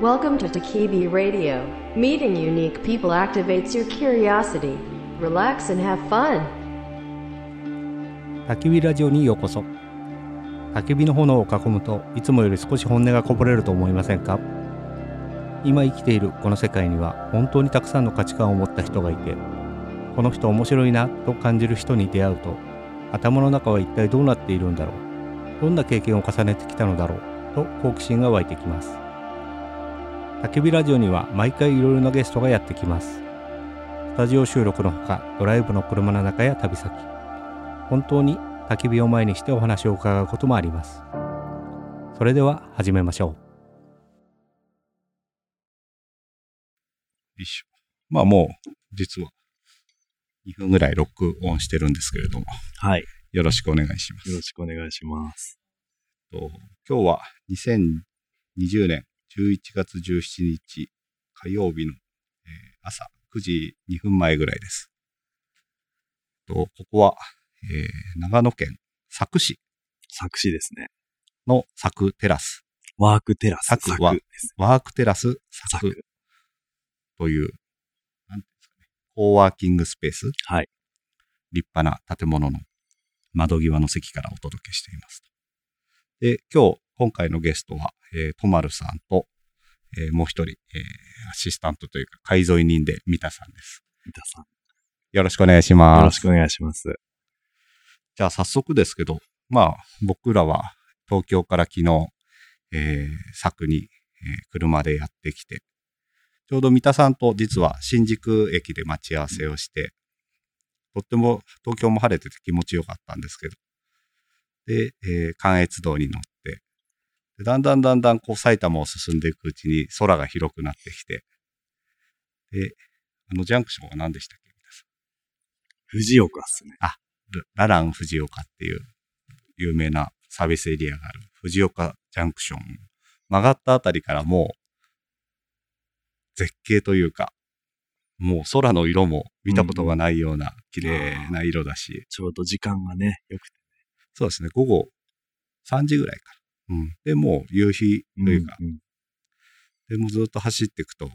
Welcome to Takibi Radio. Meeting unique people activates your curiosity. Relax and have fun. 焚き火ラジオにようこそ焚き火の炎を囲むといつもより少し本音がこぼれると思いませんか今生きているこの世界には本当にたくさんの価値観を持った人がいてこの人面白いなと感じる人に出会うと頭の中は一体どうなっているんだろうどんな経験を重ねてきたのだろうと好奇心が湧いてきます焚き火ラジオには毎回いろいろなゲストがやってきますスタジオ収録のほかドライブの車の中や旅先本当に焚き火を前にしてお話を伺うこともありますそれでは始めましょうよいしょ。まあもう、実は、2分ぐらい録音してるんですけれども、はい。よろしくお願いします。よろしくお願いします。と今日は2020年11月17日火曜日の、えー朝9時2分前ぐらいです。とここは、えー長野県佐久市作詞ですね。の佐久テラス、ワークテラス。作はです。ワークテラス佐作久。という、なんていうんですかね、コーワーキングスペースはい。立派な建物の窓際の席からお届けしています。で、今日、今回のゲストは、えー、とまるさんと、えーもう一人、えーアシスタントというか、海沿い人で三田さんです。三田さん。よろしくお願いします。よろしくお願いします。じゃあ早速ですけど、まあ、僕らは東京から昨日、えー、佐久に、えー車でやってきて、ちょうど三田さんと実は新宿駅で待ち合わせをして、とっても東京も晴れてて気持ちよかったんですけど、で、えー関越道に乗っだんだんだんだんこう埼玉を進んでいくうちに空が広くなってきて、で、あのジャンクションは何でしたっけ？藤岡っすね。ララン藤岡っていう有名なサービスエリアがある藤岡ジャンクション。曲がったあたりからもう絶景というか、もう空の色も見たことがないような綺麗な色だし、ちょうど時間がね、よくて。そうですね、午後3時ぐらいかな。うん。で、もう夕日というか、んんでもずっと走っていくと、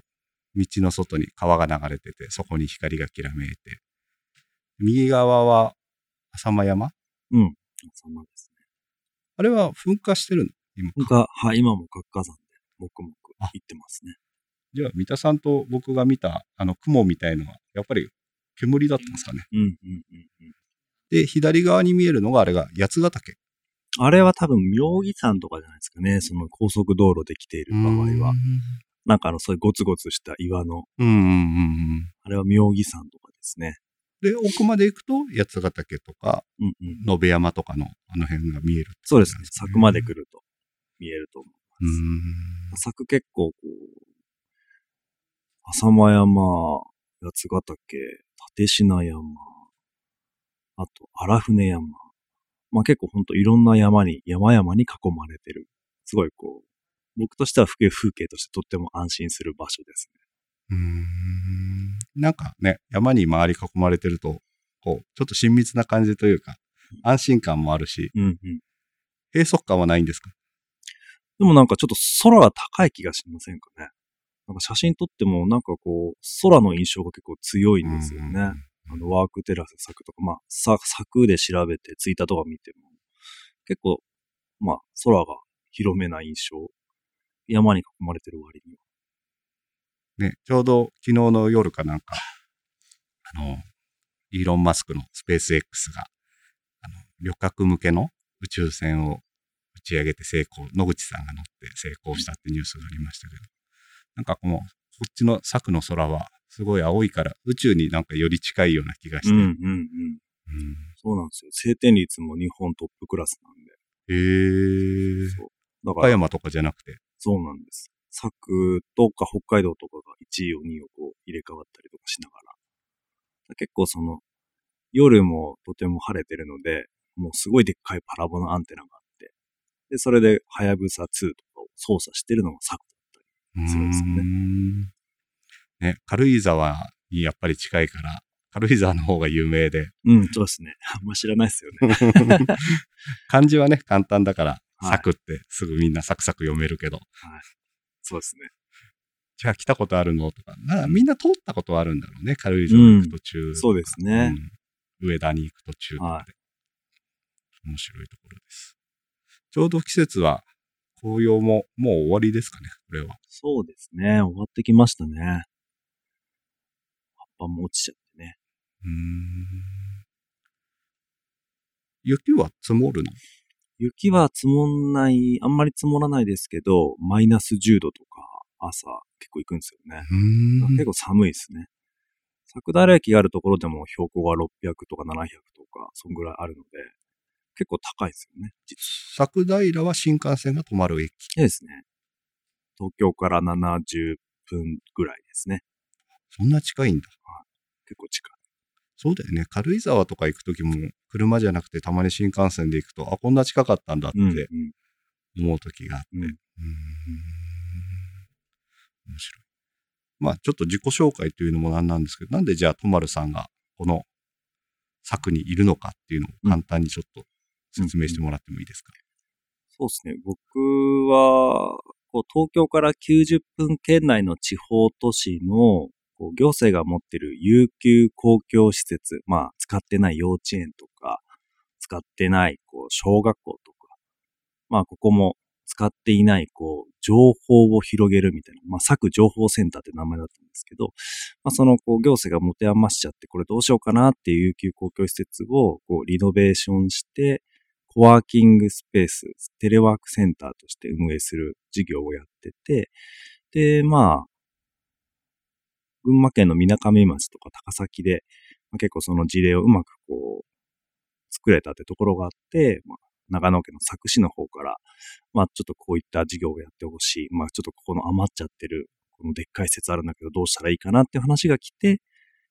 道の外に川が流れてて、そこに光がきらめいて、右側は浅間山？うん。そんなですね。あれは噴火してるの？今。なんか、はい、今も活火山で、黙々あ行ってますね。じゃあ、三田さんと僕が見た、あの、雲みたいのは、やっぱり煙だったんですかね。うん、うん、うん、うん。で、左側に見えるのが、あれが八ヶ岳。あれは多分、妙義山とかじゃないですかね。その高速道路で来ている場合は。なんかあの、そういうゴツゴツした岩の、うんうんうんうん。あれは妙義山とかですね。で、奥まで行くと、八ヶ岳とか、うんうん。野辺山とかの、あの辺が見える。そうですね。柵まで来ると見えると思う。うーん。柵結構こう、浅間山、八ヶ岳、立品山、あと荒船山。まあ結構ほんといろんな山に、山々に囲まれてる。すごいこう、僕としては風景としてとっても安心する場所ですね。うーんなんかね、山に周り囲まれてると、こう、ちょっと親密な感じというか、安心感もあるし、うんうん。閉塞感はないんですか？でもなんかちょっと空が高い気がしませんかね。なんか写真撮ってもなんかこう、空の印象が結構強いんですよね。うんあの、ワークテラス作とか、まあ、さ、作で調べて、ツイッターとか見ても、結構、まあ、空が広めな印象。山に囲まれてる割には。ね、ちょうど昨日の夜かなんか、あの、イーロン・マスクのスペース X が、あの、旅客向けの宇宙船を打ち上げて成功、野口さんが乗って成功したってニュースがありましたけど、なんかこの、こっちの柵の空はすごい青いから宇宙になんかより近いような気がして、うんうんうん。うんそうなんですよ。晴天率も日本トップクラスなんで。へー。そう。だから、岡山とかじゃなくて、そうなんです。佐久とか北海道とかが1位を2位をこう入れ替わったりとかしながら。結構その、夜もとても晴れてるので、もうすごいでっかいパラボナアンテナがあって、で、それで、はやぶさ2とかを操作してるのが佐久だったり。そうですよねね、軽井沢にやっぱり近いから、軽井沢の方が有名で、うん、そうですね。あんま知らないですよね。漢字はね、簡単だから、はいサクってすぐみんなサクサク読めるけど、そうですね。じゃあ来たことあるのとか、なみんな通ったことはあるんだろうね。軽井沢行く途中とか、そうですね。うん上田に行く途中とかで。は面白いところです。ちょうど季節は紅葉ももう終わりですかね、これは。そうですね。終わってきましたね。葉っぱも落ちちゃってね。うーん雪は積もるの？雪は積もんない、あんまり積もらないですけど、マイナス10度とか朝結構行くんですよね。結構寒いですね。桜平駅があるところでも標高が600とか700とか、そんぐらいあるので、結構高いですよね。実桜平は新幹線が止まる駅。はですね。東京から70分ぐらいですね。そんな近いんだ。結構近い。そうだよね。軽井沢とか行くときも、車じゃなくてたまに新幹線で行くと、あ、こんな近かったんだってうん、うん。思うときがあって。うんうーん面白い。まあ、ちょっと自己紹介というのもなんなんですけど、なんでじゃあ、とまるさんがこの作にいるのかっていうのを簡単にちょっと説明してもらってもいいですか？そうですね。僕は、こう東京から90分圏内の地方都市のこう行政が持ってる有給公共施設、まあ使ってない幼稚園とか、使ってないこう小学校とか、まあここも使っていないこう情報を広げるみたいな、まあ作情報センターって名前だったんですけど、まあそのこう行政が持て余しちゃってこれどうしようかなっていう有給公共施設をこうリノベーションして、コワーキングスペース、テレワークセンターとして運営する事業をやってて、で、まあ、群馬県の水上町とか高崎で、まあ、結構その事例をうまくこう、作れたってところがあって、まあ、長野県の佐久市の方から、まあちょっとこういった事業をやってほしい。まあちょっとここの余っちゃってる、このでっかい施設あるんだけどどうしたらいいかなっていう話が来て、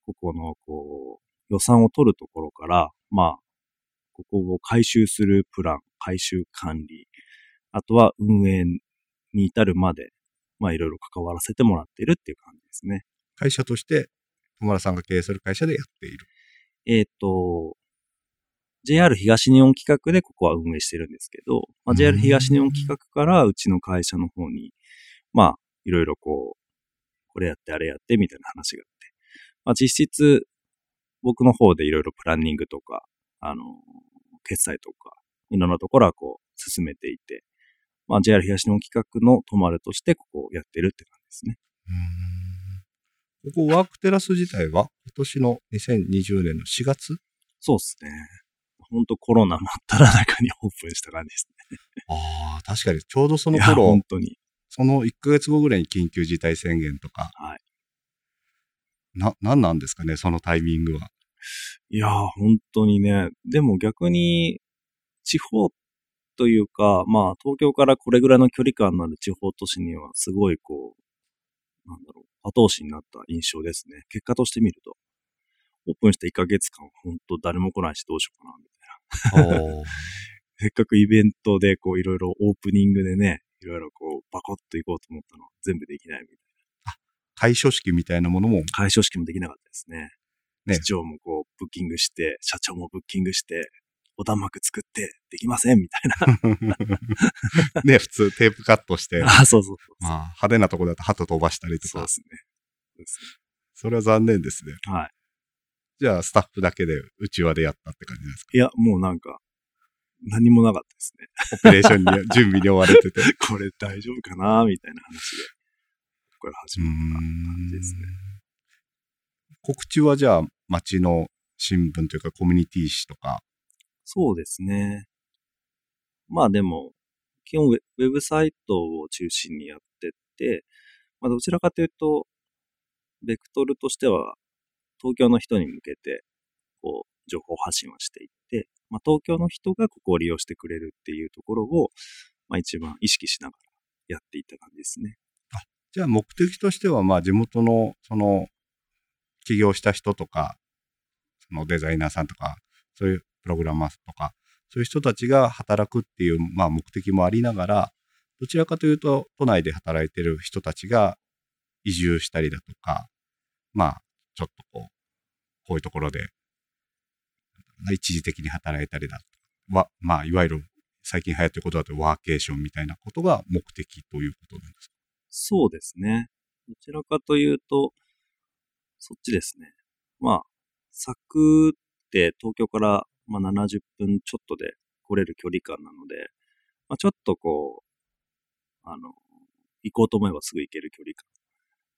ここのこう、予算を取るところから、まあここを回収するプラン、回収管理、あとは運営に至るまで、まあいろいろ関わらせてもらってるっていう感じですね。会社として、とまるさんが経営する会社でやっている。えっ、と、JR 東日本企画でここは運営してるんですけど、まあ、JR 東日本企画からうちの会社の方に、まあいろいろこう、これやってあれやってみたいな話があって、まあ実質僕の方でいろいろプランニングとか、あの、決済とか、いろんなところはこう、進めていて、まあ、JR 東日本企画の泊まるとして、ここをやってるって感じですね。ここワークテラス自体は今年の2020年の4月？そうですね。ほんとコロナ真っ只中にオープンした感じですね。ああ、確かにちょうどその頃本、当に。その1ヶ月後ぐらいに緊急事態宣言とか、はい。な、なんなんですかね、そのタイミングは。いやー、本当にね。でも逆に、地方というか、まあ、東京からこれぐらいの距離感のある地方都市には、すごいこう、なんだろう、後押しになった印象ですね。結果として見ると。オープンして1ヶ月間、本当誰も来ないしどうしようかな、みたいな。せっかくイベントで、こう、いろいろオープニングでね、いろいろこう、バコッと行こうと思ったの、全部できないみたい開所式みたいなものも、な。開所式もできなかったですね。ね市長もこう、ブッキングして、社長もブッキングして、横断幕作って、できませんみたいな。ね、普通テープカットして、あ、そうそう。まあ、派手なとこだと鳩飛ばしたりとかそうで、すね。それは残念ですね。ね。はい。じゃあ、スタッフだけで内輪でやったって感じですか？いや、もうなんか、何もなかったですね。オペレーションに、準備に追われてて。これ大丈夫かなみたいな話で。これ始まった感じですね。告知はじゃあ、町の新聞というかコミュニティ誌とか、そうですね。まあでも、基本ウェブサイトを中心にやってって、まあどちらかというと、ベクトルとしては、東京の人に向けて、こう、情報発信をしていって、まあ東京の人がここを利用してくれるっていうところを、まあ一番意識しながらやっていった感じですね。あじゃあ目的としては、まあ地元の、その、起業した人とか、そのデザイナーさんとか、そういうプログラマーとか、そういう人たちが働くっていう、まあ目的もありながら、どちらかというと、都内で働いてる人たちが移住したりだとか、まあ、ちょっとこう、こういうところで、一時的に働いたりだとか、まあ、いわゆる最近流行ってることだとワーケーションみたいなことが目的ということなんですか？そうですね。どちらかというと、そっちですね。まあ、佐久って東京からまあ70分ちょっとで来れる距離感なので、まあ、ちょっとこう、あの、行こうと思えばすぐ行ける距離感。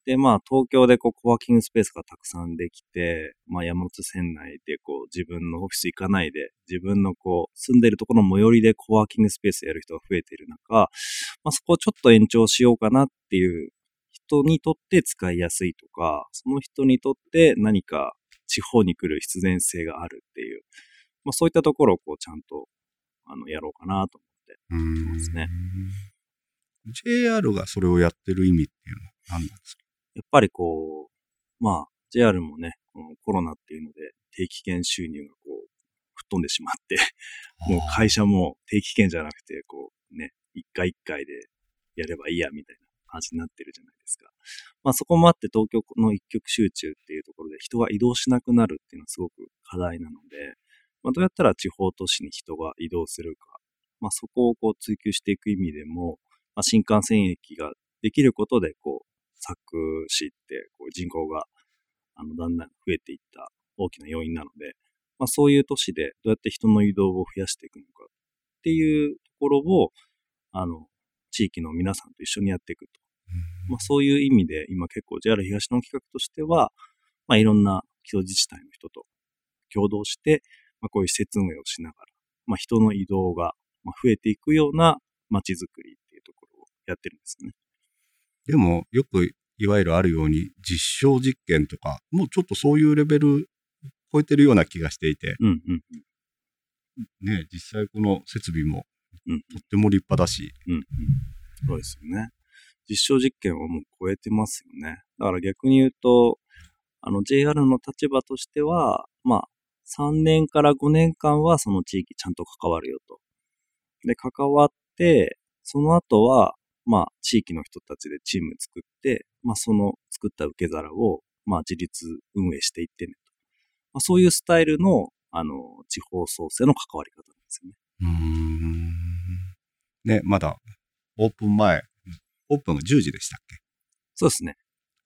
で、まあ、東京でこう、コワーキングスペースがたくさんできて、まあ、山手線内でこう、自分のオフィス行かないで、自分のこう、住んでるところの最寄りでコワーキングスペースやる人が増えている中、まあ、そこをちょっと延長しようかなっていう人にとって使いやすいとか、その人にとって何か地方に来る必然性があるっていう、まあ、そういったところをこう、ちゃんと、あの、やろうかなと思ってますね。JR がそれをやってる意味っていうのは何なんですか？やっぱりこう、まあ、JR もね、このコロナっていうので定期券収入がこう、吹っ飛んでしまって、もう会社も定期券じゃなくて、こうね、一回一回でやればいいや、みたいな感じになってるじゃないですか。まあそこもあって東京の一極集中っていうところで人が移動しなくなるっていうのはすごく課題なので、まあどうやったら地方都市に人が移動するか、まあそこをこう追求していく意味でも、まあ、新幹線駅ができることで、こう、佐久市ってこう人口があのだんだん増えていった大きな要因なので、まあ、そういう都市でどうやって人の移動を増やしていくのかっていうところを、あの、地域の皆さんと一緒にやっていくと。まあ、そういう意味で今結構 JR 東の企画としては、まあ、いろんな基礎自治体の人と共同して、まあ、こういう施設運営をしながら、まあ、人の移動が増えていくような街づくりっていうところをやってるんですね。でも、よくいわゆるあるように、実証実験とか、もうちょっとそういうレベル超えてるような気がしていて、うんうんね、実際この設備もうんとっても立派だし、うんうん。そうですよね。実証実験はもう超えてますよね。だから逆に言うと、あの JR の立場としては、まあ、3年から5年間はその地域ちゃんと関わるよと。で、関わって、その後は、まあ、地域の人たちでチーム作って、まあ、その作った受け皿を、まあ、自立運営していってねと。まあ、そういうスタイルの、あの、地方創生の関わり方なんですよね。うーんね、まだオープン前、オープンが10時でしたっけ？そうですね。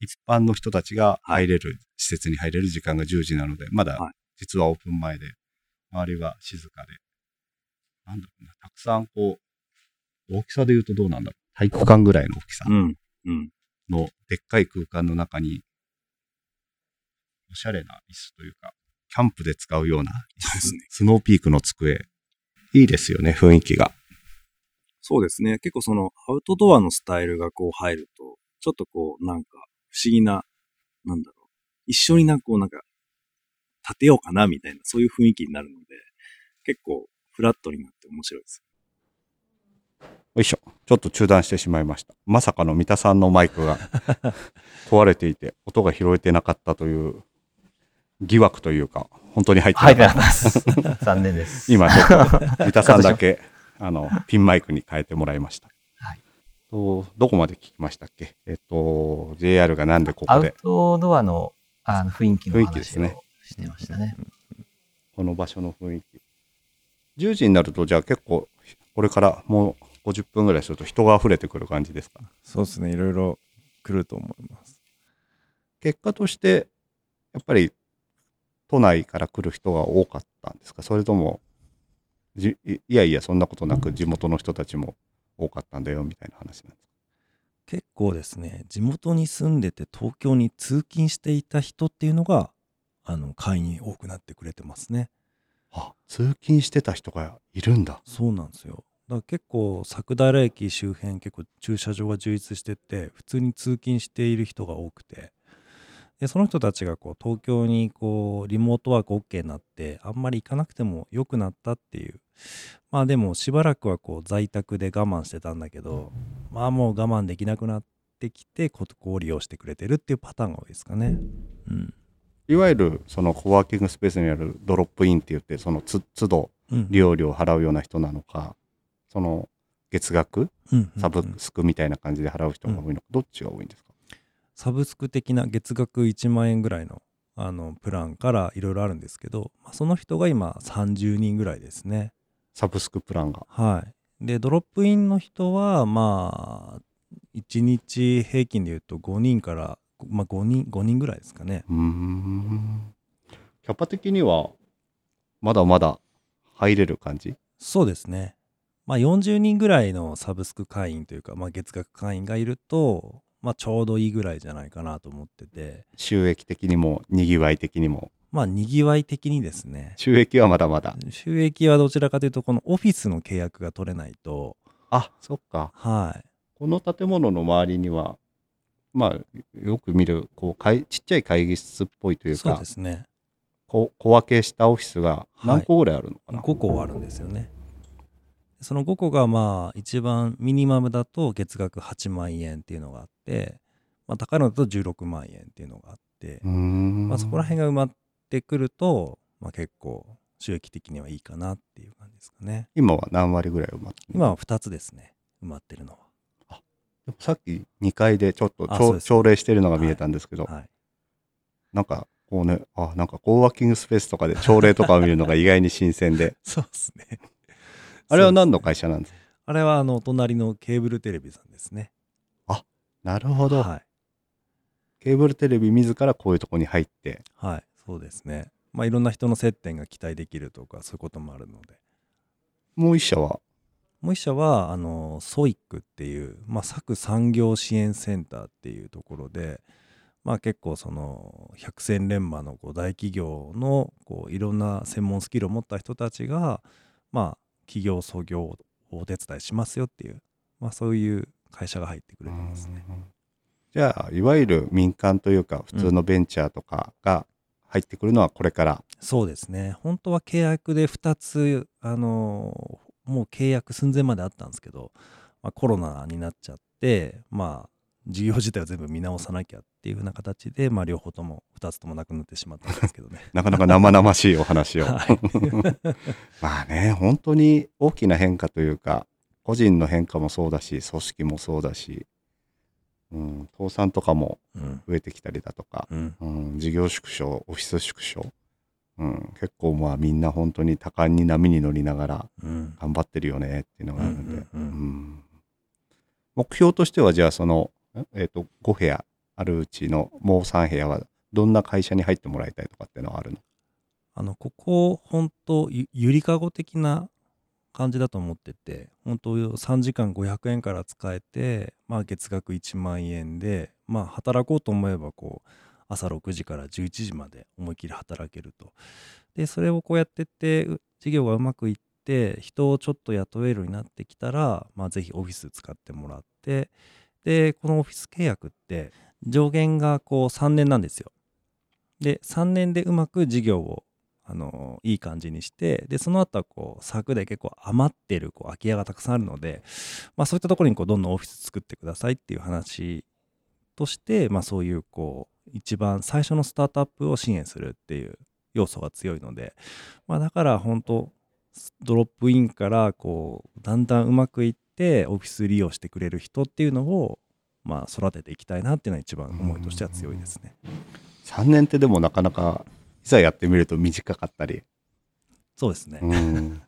一般の人たちが入れる、施設に入れる時間が10時なので、まだはい実はオープン前で、周りは静かで、なんだろうな、たくさんこう、大きさで言うとどうなんだろう。体育館ぐらいの大きさうん。うん。のでっかい空間の中に、おしゃれな椅子というか、キャンプで使うようなそうですねスノーピークの机。いいですよね、雰囲気が。そうですね。結構そのアウトドアのスタイルがこう入ると、ちょっとこうなんか不思議な、なんだろう。一緒になんかこうなんか立てようかなみたいな、そういう雰囲気になるので、結構フラットになって面白いです。よいしょ。ちょっと中断してしまいました。まさかの三田さんのマイクが 問われていて、音が拾えてなかったという疑惑というか、本当に入って入なかったです。残念です。た。今ちょっと 三田さんだけ、あの、ピンマイクに変えてもらいました。はいとどこまで聞きましたっけ？えっと、JR がなんでこアウこで、トドアのあの雰囲気の雰囲気です話ねをしてましたね。この場所の雰囲気。10時になると、じゃあ結構、これからもう50分ぐらいすると人が溢れてくる感じですか？そうですね、いろいろ来ると思います。結果として、やっぱり都内から来る人が多かったんですか？それとも、いやいや、そんなことなく地元の人たちも多かったんだよみたいな話なんです結構ですね、地元に住んでて東京に通勤していた人っていうのが、あの、会員に多くなってくれてますね。あ通勤してた人がいるんだ。そうなんですよ。だから結構、佐久平駅周辺結構駐車場が充実してて、普通に通勤している人が多くて、で、その人たちがこう、東京にこう、リモートワーク OK になって、あんまり行かなくても良くなったっていう。まあでも、しばらくはこう、在宅で我慢してたんだけど、まあもう我慢できなくなってきて、ここを利用してくれてるっていうパターンが多いですかね。うん。いわゆるそのコワーキングスペースにあるドロップインって言って、そのつ都度うん利用料を払うような人なのか、その月額、うんサブうんうんスクみたいな感じで払う人が多いのか、どっちが多いんですか？サブスク的な月額1万円ぐらいのあのプランからいろいろあるんですけど、まあ、その人が今30人ぐらいですね。サブスクプランが。はい。で、ドロップインの人は、まあ、1日平均で言うと5人から、まあ、5人5人ぐらいですかねうーん。キャパ的には、まだまだ入れる感じ？そうですねまあ40人ぐらいのサブスク会員というか、まあ、月額会員がいると、まあ、ちょうどいいぐらいじゃないかなと思ってて収益的にも、にぎわい的にも？まあにぎわい的にですね収益はまだまだ。収益はどちらかというとこのオフィスの契約が取れないとあ、そっか。はいこの建物の周りには、まあ、よく見る、こう、かいちっちゃい会議室っぽいというかそうで、すね。こ小分けしたオフィスが何個ぐらいあるのかな、5個あるんですよね。その5個がまあ一番ミニマムだと月額8万円っていうのがあって、まあ、高いのだと16万円っていうのがあって。まあ、そこら辺が埋まってくると、まあ、結構収益的にはいいかなっていう感じですかね。今は何割ぐらい埋まってる今は2つですね。埋まってるのはさっき2階でちょっと朝礼してるのが見えたんですけど、はい。なんかこうね、あ、なんかコーワーキングスペースとかで朝礼とかを見るのが意外に新鮮で、そうですね。あれは何の会社なんです？かあれはあの隣のケーブルテレビさんですね。なるほど、はい。ケーブルテレビ自らこういうとこに入って、はいそうですね。まあいろんな人の接点が期待できるとかそういうこともあるので。もう一社は、もう一社はあのソイックっていう、まあ、佐久産業支援センターっていうところで、まあ、結構その百戦錬磨のこう大企業のこういろんな専門スキルを持った人たちが、まあ、企業創業をお手伝いしますよっていう、まあ、そういう会社が入ってくれてますね。うんじゃあ、いわゆる民間というか、普通のベンチャーとかが入ってくるのはこれから。そうですね本当は契約で2つあのもう契約寸前まであったんですけど、まあ、コロナになっちゃってまあ事業自体を全部見直さなきゃっていう風な形で、まあ、両方とも2つともなくなってしまったんですけどね。なかなか生々しいお話を。はい まあね、本当に大きな変化というか、個人の変化もそうだし、組織もそうだし、うん、倒産とかもうん増えてきたりだとか、うんうん、事業縮小、オフィス縮小、うん、結構まあみんな本当に多感に波に乗りながらうん。頑張ってるよねっていうのがあるんで、目標としてはじゃあその、えっ、と、5部屋。あるうちのもう3部屋はどんな会社に入ってもらいたいとかっていうのはあるの？あのここ本当ゆゆりかご的な感じだと思ってて本当3時間500円から使えて、まあ、月額1万円で、まあ、働こうと思えばこう朝6時から11時まで思いっきり働けると。でそれをこうやってって事業がうまくいって人をちょっと雇えるようになってきたら、まあ、ぜひオフィス使ってもらってでこのオフィス契約って上限がこう3年なんですよ。で3年でうまく事業をあのいい感じにしてでその後はこう柵で結構余ってるこう空き家がたくさんあるので、まあ、そういったところにこうどんどんオフィス作ってくださいっていう話として、まあ、そういうこう一番最初のスタートアップを支援するっていう要素が強いので、まあ、だから本当ドロップインからこうだんだんうまくいってオフィス利用してくれる人っていうのをまあ育てていきたいなっていうのは一番思いとしては強いですね。3年ってでもなかなかいざやってみると短かったり、そうですね。うん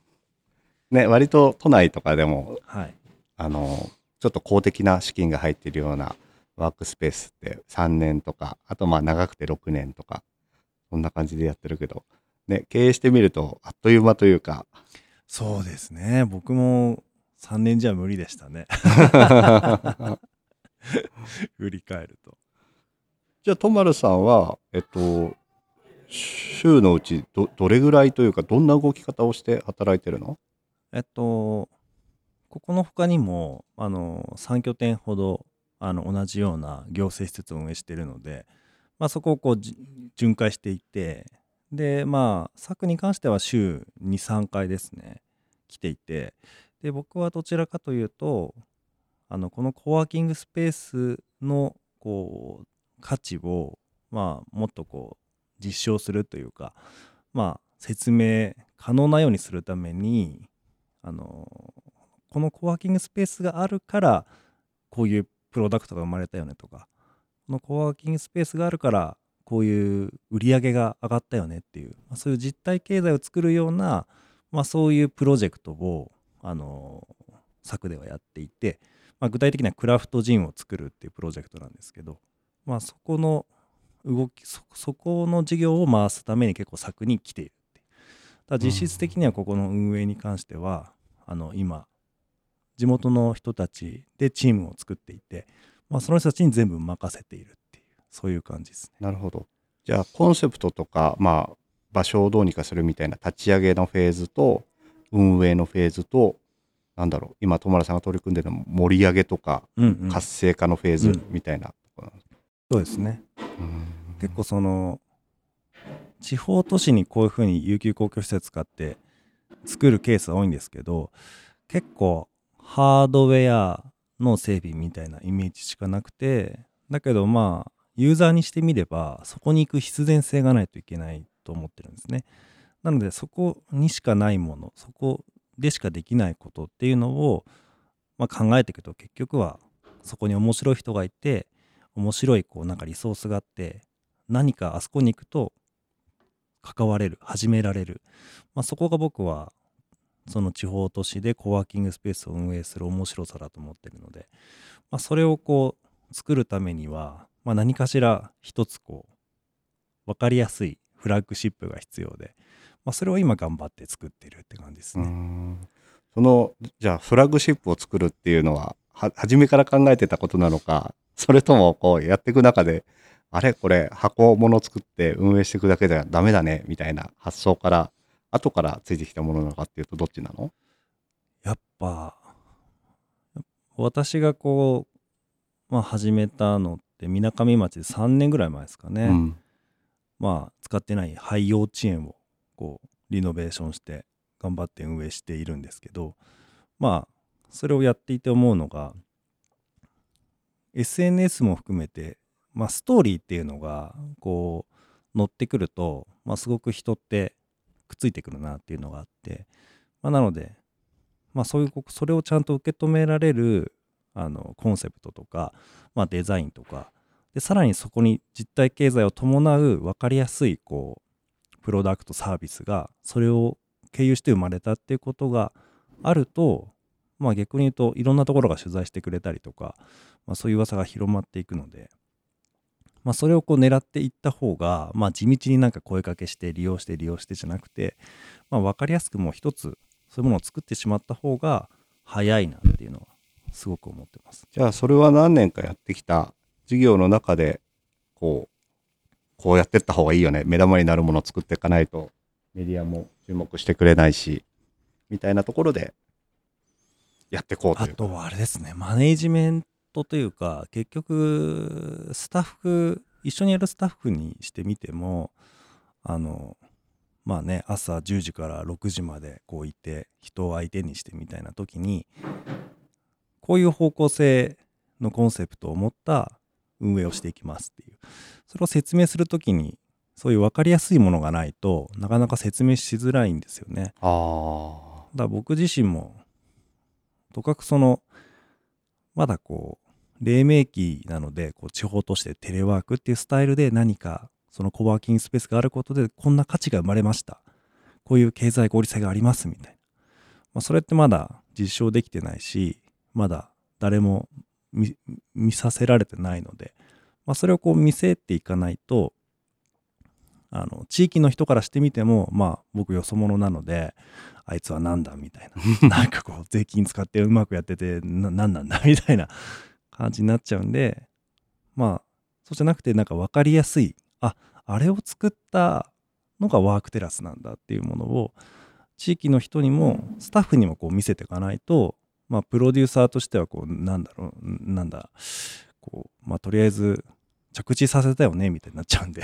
ね、割と都内とかでもはい。あのちょっと公的な資金が入っているようなワークスペースって3年とかあとまあ長くて6年とかそんな感じでやってるけど、ね、経営してみるとあっという間というかそうですね。僕も3年じゃ無理でしたね。振り返ると。じゃあとまるさんはえっと週のうちどどれぐらいというかどんな動き方をして働いてるの？えっと、ここの他にも、あの、3拠点ほど、あの、同じような行政施設を運営しているので、まあ、そこをこう、巡回していて、で、まあ、策に関しては週2、3回ですね、来ていて、で、僕はどちらかというと、あの、このコワーキングスペースの、こう、価値を、まあ、もっとこう、実証するというか、まあ、説明可能なようにするために、あのこのコワーキングスペースがあるからこういうプロダクトが生まれたよねとかこのコワーキングスペースがあるからこういう売り上げが上がったよねっていう、まあ、そういう実体経済を作るような、まあ、そういうプロジェクトをあの作ではやっていて、まあ、具体的にはクラフトジンを作るっていうプロジェクトなんですけど、まあ、そこの動きそこの事業を回すために結構作に来ているっていう。だ実質的にはここの運営に関しては、あの今地元の人たちでチームを作っていて、まあ、その人たちに全部任せているっていうそういう感じですね。なるほど。じゃあコンセプトとか、まあ、場所をどうにかするみたいな立ち上げのフェーズと運営のフェーズとなんだろう今友原さんが取り組んでるの盛り上げとかうんうん。活性化のフェーズうん。みたいなところなんそうですね。うん。結構その地方都市にこういうふうに有給公共施設使って作るケースは多いんですけど結構ハードウェアの整備みたいなイメージしかなくてだけどまあユーザーにしてみればそこに行く必然性がないといけないと思ってるんですね。なのでそこにしかないものそこでしかできないことっていうのを、まあ、考えていくと結局はそこに面白い人がいて面白いこうなんかリソースがあって何かあそこに行くと関われる始められる、まあ、そこが僕はその地方都市でコワーキングスペースを運営する面白さだと思ってるので、まあ、それをこう作るためには、まあ、何かしら一つこう分かりやすいフラッグシップが必要で、まあ、それを今頑張って作ってるって感じですね。そのじゃあフラッグシップを作るっていうのは初めから考えてたことなのかそれともこうやっていく中であれこれ箱物作って運営していくだけではダメだねみたいな発想から後からついてきたものなのかっていうとどっちなの？やっぱ私がこう、まあ、始めたのってみなかみ町で3年ぐらい前ですかね、うん。まあ使ってない廃幼稚園をこうリノベーションして頑張って運営しているんですけどまあそれをやっていて思うのが SNS も含めて、まあ、ストーリーっていうのがこう乗ってくると、まあ、すごく人ってくっついてくるなっていうのがあって、まあ、なので、まあ、そういうそれをちゃんと受け止められるあのコンセプトとか、まあ、デザインとかでさらにそこに実体経済を伴う分かりやすいこうプロダクトサービスがそれを経由して生まれたっていうことがあるとまあ逆に言うといろんなところが取材してくれたりとか、まあ、そういう噂が広まっていくので、まあ、それをこう狙っていった方が、まあ、地道になんか声かけして利用して利用してじゃなくて、まあ、分かりやすくもう一つそういうものを作ってしまった方が早いなっていうのはすごく思ってます。じゃあそれは何年かやってきた授業の中でこうこうやってった方がいいよね目玉になるものを作っていかないとメディアも注目してくれないしみたいなところでやっていこうというかあとはあれですねマネージメントというか結局スタッフ一緒にやるスタッフにしてみてもあのまあね朝10時から6時までこういて人を相手にしてみたいな時にこういう方向性のコンセプトを持った運営をしていきますっていうそれを説明する時にそういう分かりやすいものがないとなかなか説明しづらいんですよね。あだから僕自身もとかくそのまだこう黎明期なのでこう地方としてテレワークっていうスタイルで何かそのコワーキングスペースがあることでこんな価値が生まれました。こういう経済合理性がありますみたいな、まあ、それってまだ実証できてないしまだ誰も見見させられてないので、まあ、それをこう見せていかないとあの地域の人からしてみてもまあ僕よそ者なのであいつはなんだみたいな。なんかこう税金使ってうまくやっててななんなんだみたいな感じになっちゃうんでまあそうじゃなくてなんか分かりやすいああれを作ったのがワークテラスなんだっていうものを地域の人にもスタッフにもこう見せていかないとまあプロデューサーとしてはこうなんだろうなんだこうまあとりあえず着地させたよねみたいになっちゃうんで。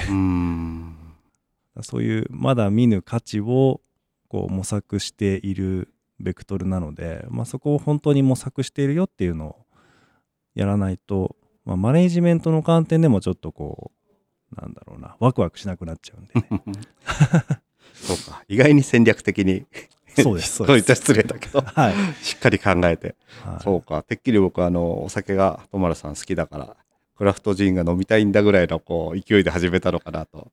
そういうまだ見ぬ価値をこう模索しているベクトルなので、まあ、そこを本当に模索しているよっていうのをやらないと、まあ、マネージメントの観点でもちょっとこうなんだろうなワクワクしなくなっちゃうんで、ね、そうか。意外に戦略的にそうですそうです。失礼だけど はい、しっかり考えて。はい。そうか。てっきり僕あのお酒がトマラさん好きだからクラフトジンが飲みたいんだぐらいのこう勢いで始めたのかなと。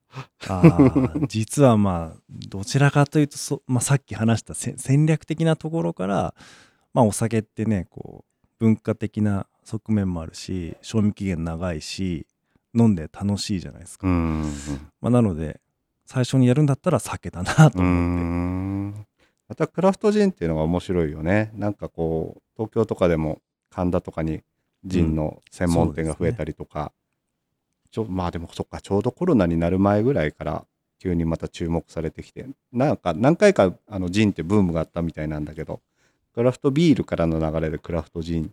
実はまあどちらかというとそ、まあ、さっき話したせ戦略的なところからまあお酒ってねこう文化的な側面もあるし賞味期限長いし飲んで楽しいじゃないですか、うん。まあ、なので最初にやるんだったら酒だなとう思って、ん。またクラフトジンっていうのが面白いよね。なんかこう東京とかでも神田とかにジンの専門店が増えたりとか、ちょまあでもそっかちょうどコロナになる前ぐらいから急にまた注目されてきて。なんか何回かあのジンってブームがあったみたいなんだけどクラフトビールからの流れでクラフトジン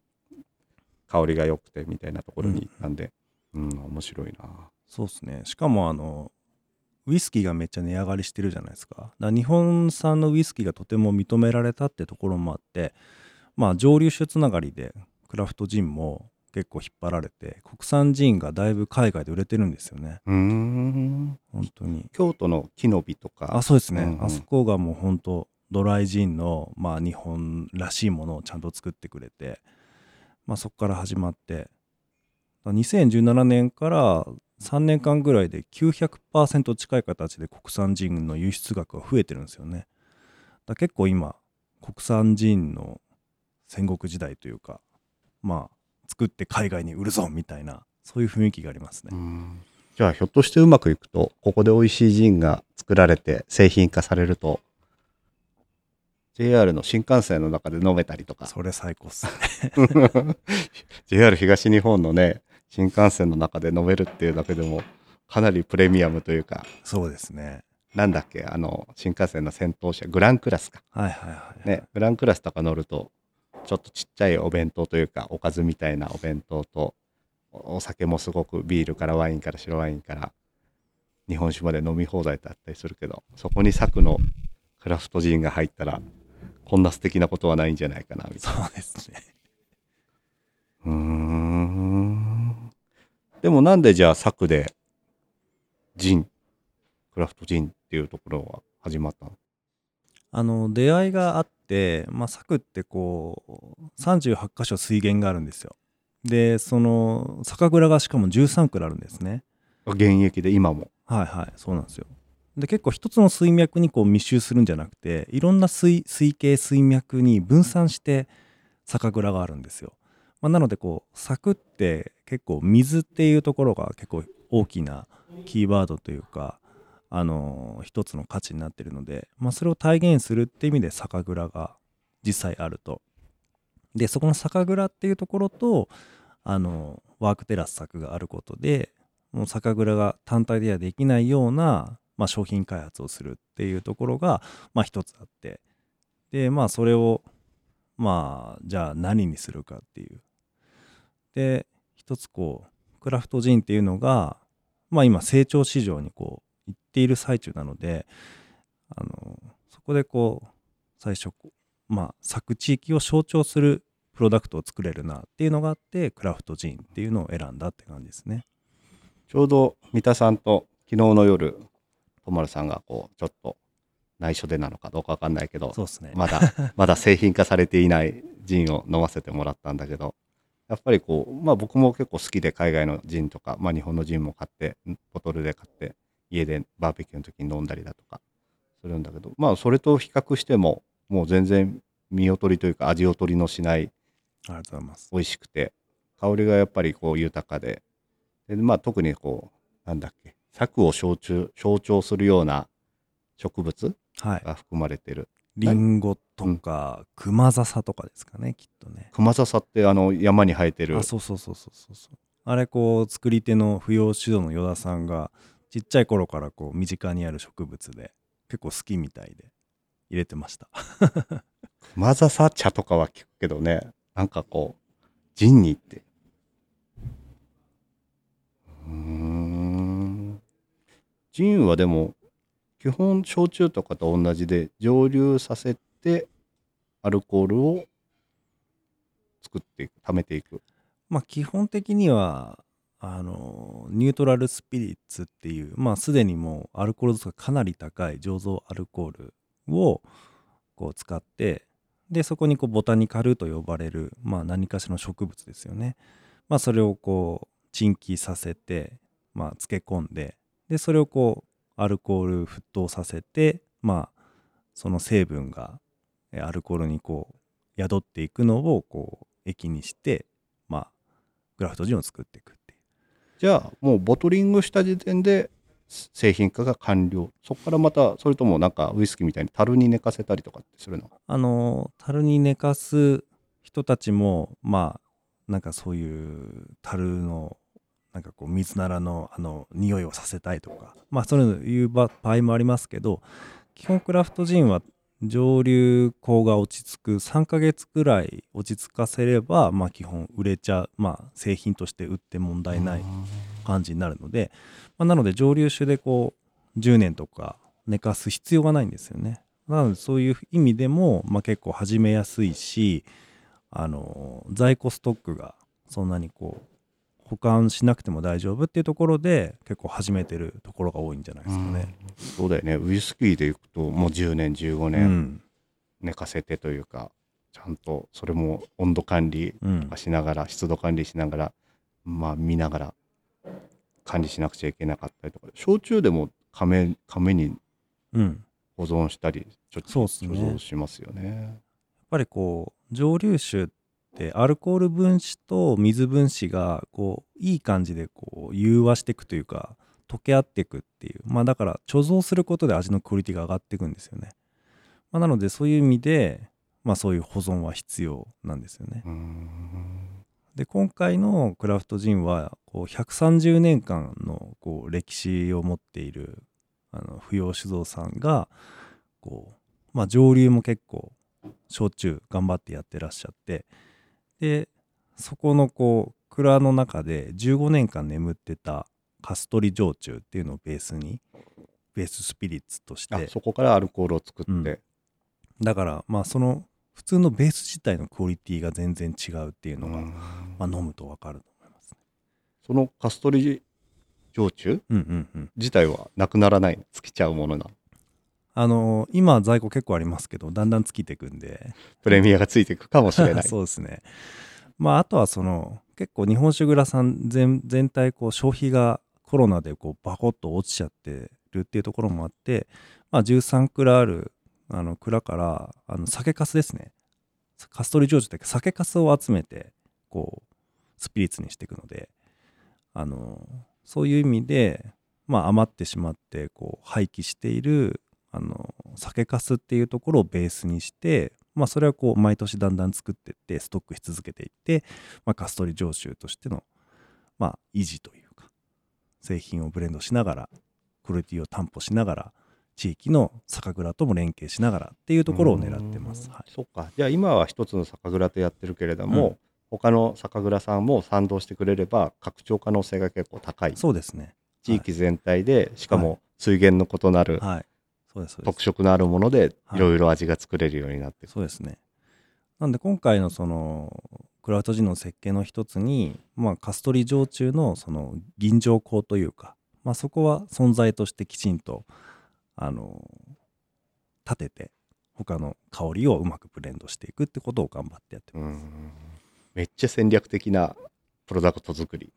香りが良くてみたいなところに行ったんで、うん面白いな。そうですね。しかもあのウイスキーがめっちゃ値上がりしてるじゃないですか。だ日本産のウイスキーがとても認められたってところもあってまあ蒸留酒つながりでクラフトジンも結構引っ張られて国産ジンがだいぶ海外で売れてるんですよね。うーん。本当に。京都の木の実とか。あそうですね、うんうん。あそこがもう本当ドライジンのまあ日本らしいものをちゃんと作ってくれてまあそこから始まって。2017年から3年間ぐらいで900%近い形で国産ジンの輸出額が増えてるんですよね。だ結構今国産ジンの戦国時代というかまあ作って海外に売るぞみたいなそういう雰囲気がありますね、じゃあひょっとしてうまくいくとここで美味しいジンが作られて製品化されると JR の新幹線の中で飲めたりとか。それ最高っすね。JR 東日本のね新幹線の中で飲めるっていうだけでもかなりプレミアムというか。そうですね。なんだっけあの新幹線の先頭車グランクラスか。はいはいはい、ねグランクラスとか乗るとちょっとちっちゃいお弁当というかおかずみたいなお弁当とおお酒もすごくビールからワインから白ワインから日本酒まで飲み放題だったりするけどそこにサクのクラフトジンが入ったらこんな素敵なことはないんじゃないかなみたいな。そうですね。うーん。でもなんでじゃあサクでジンクラフトジンっていうところは始まったの？あの出会いがあって、まあ、サクってこう38箇所水源があるんですよ。でその酒蔵がしかも13蔵あるんですね。現役で今も。はいはいそうなんですよで結構一つの水脈にこう密集するんじゃなくていろんな水水系水脈に分散して酒蔵があるんですよ、まあ、なのでこうサクって結構水っていうところが結構大きなキーワードというかあの一つの価値になってるので、まあ、それを体現するって意味で酒蔵が実際あると。でそこの酒蔵っていうところとあのワークテラス作があることでもう酒蔵が単体ではできないような、まあ、商品開発をするっていうところが、まあ、一つあってでまあそれをまあじゃあ何にするかっていうで一つこうクラフトジンっていうのがまあ今成長市場にこう行っている最中なのであのそこでこう最初まあ咲く地域を象徴するプロダクトを作れるなっていうのがあってクラフトジンっていうのを選んだって感じですね。ちょうど三田さんと昨日の夜、とまるさんがこう、ちょっと内緒でなのかどうかわかんないけど、ね。まだ、まだ製品化されていないジンを飲ませてもらったんだけど、やっぱりこう、まあ僕も結構好きで海外のジンとか、まあ日本のジンも買って、ボトルで買って、家でバーベキューの時に飲んだりだとかするんだけど、まあそれと比較しても、もう全然見劣りというか味劣りのしないありがとうございます。美味しくて香りがやっぱりこう豊かでで、まあ、特にこうなんだっけ作を象徴象徴するような植物はい。が含まれてるリンゴとか、クマザサとかですかね、きっとね。クマザサってあの山に生えてるあ、そうそうそうそうそうそう。あれ、こう、作り手の不要指導の依田さんが、ちっちゃい頃からこう、身近にある植物で、結構好きみたいで、入れてました。クマザサ茶とかは聞くけどねなんかこうジンにってうーんジンはでも基本焼酎とかと同じで蒸留させてアルコールを作っていく貯めていくまあ、基本的には、あの、ニュートラルスピリッツっていう、まあ、すでにもうアルコール度数がかなり高い醸造アルコールを、こう、使って、で、そこにこう、ボタニカルと呼ばれる、まあ、何かしらの植物ですよね。まあ、それをこう、沈気させて、まあ、漬け込んで、で、それをこう、アルコール沸騰させて、まあ、その成分が、えアルコールにこう、宿っていくのをこう液にしてまあクラフトジンを作っていくっていう。じゃあもうボトリングした時点で製品化が完了。そこからまたそれともなんかウイスキーみたいに樽に寝かせたりとかってするの？あの樽に寝かす人たちもまあなんかそういう樽のなんかこう水ならのあの匂いをさせたいとか。まあそういう場合もありますけど基本クラフトジンは蒸留香が落ち着く。3ヶ月くらい落ち着かせればまあ基本売れちゃう。まあ製品として売って問題ない感じになるので、まあ、なので蒸留酒でこう10年とか寝かす必要がないんですよね。なのでそういう意味でも、まあ、結構始めやすいしあの在庫ストックがそんなにこう保管しなくても大丈夫っていうところで結構始めてるところが多いんじゃないですかね。そうだよね。ウイスキーでいくともう10年15う年ん。寝かせてというか、ちゃんとそれも温度管理うん。とかしながら、湿度管理しながらまあ見ながら管理しなくちゃいけなかったりとか。焼酎でも亀亀にうん。保存したりちょそうっすね。貯蔵しますよね。やっぱりこう蒸留酒ってアルコール分子と水分子がこういい感じでこう融和していくというか溶け合っていくっていうまあだから貯蔵することで味のクオリティが上がっていくんですよね、まあ、なのでそういう意味でまあそういう保存は必要なんですよね。で今回のクラフトジンはこう130年間のこう歴史を持っているあの不要酒造さんがこう、まあ、蒸留も結構焼酎頑張ってやってらっしゃってでそこのこう蔵の中で15年間眠ってたカストリ焼酎っていうのをベースにベーススピリッツとしてあそこからアルコールを作って、うん。だからまあその普通のベース自体のクオリティが全然違うっていうのが、うん。まあ、飲むと分かると思いますね。そのカストリ焼酎うんうんうん。自体はなくならない尽きちゃうものなあのー今在庫結構ありますけどだんだん尽きていくんで。プレミアがついていくかもしれない。そうですね。まああとはその結構日本酒蔵さん全全体こう消費がコロナでこうバコッと落ちちゃってるっていうところもあってまあ13蔵あるあの蔵からあの酒粕ですね。カストリージョージって酒粕を集めてこうスピリッツにしていくのであのそういう意味でまあ余ってしまってこう廃棄しているあの酒粕っていうところをベースにしてまあそれはこう毎年だんだん作っていってストックし続けていって、まあ、カストリ常習としてのまあ維持というか製品をブレンドしながらクオリティを担保しながら地域の酒蔵とも連携しながらっていうところを狙ってます。はい、そっかじゃあ今は一つの酒蔵とやってるけれども、うん他の酒蔵さんも賛同してくれれば拡張可能性が結構高いそうですね。地域全体でしかはも水源の異なるはい。特色のあるものではいいろいろ味が作れるようになってる、そうですね。なんで今回のそのクラウトジンの設計の一つに、まあ、カストリ焼酎のその銀醸香というか、まあ、そこは存在としてきちんとあの立てて他の香りをうまくブレンドしていくってことを頑張ってやってうます。んめっちゃ戦略的なプロダクト作り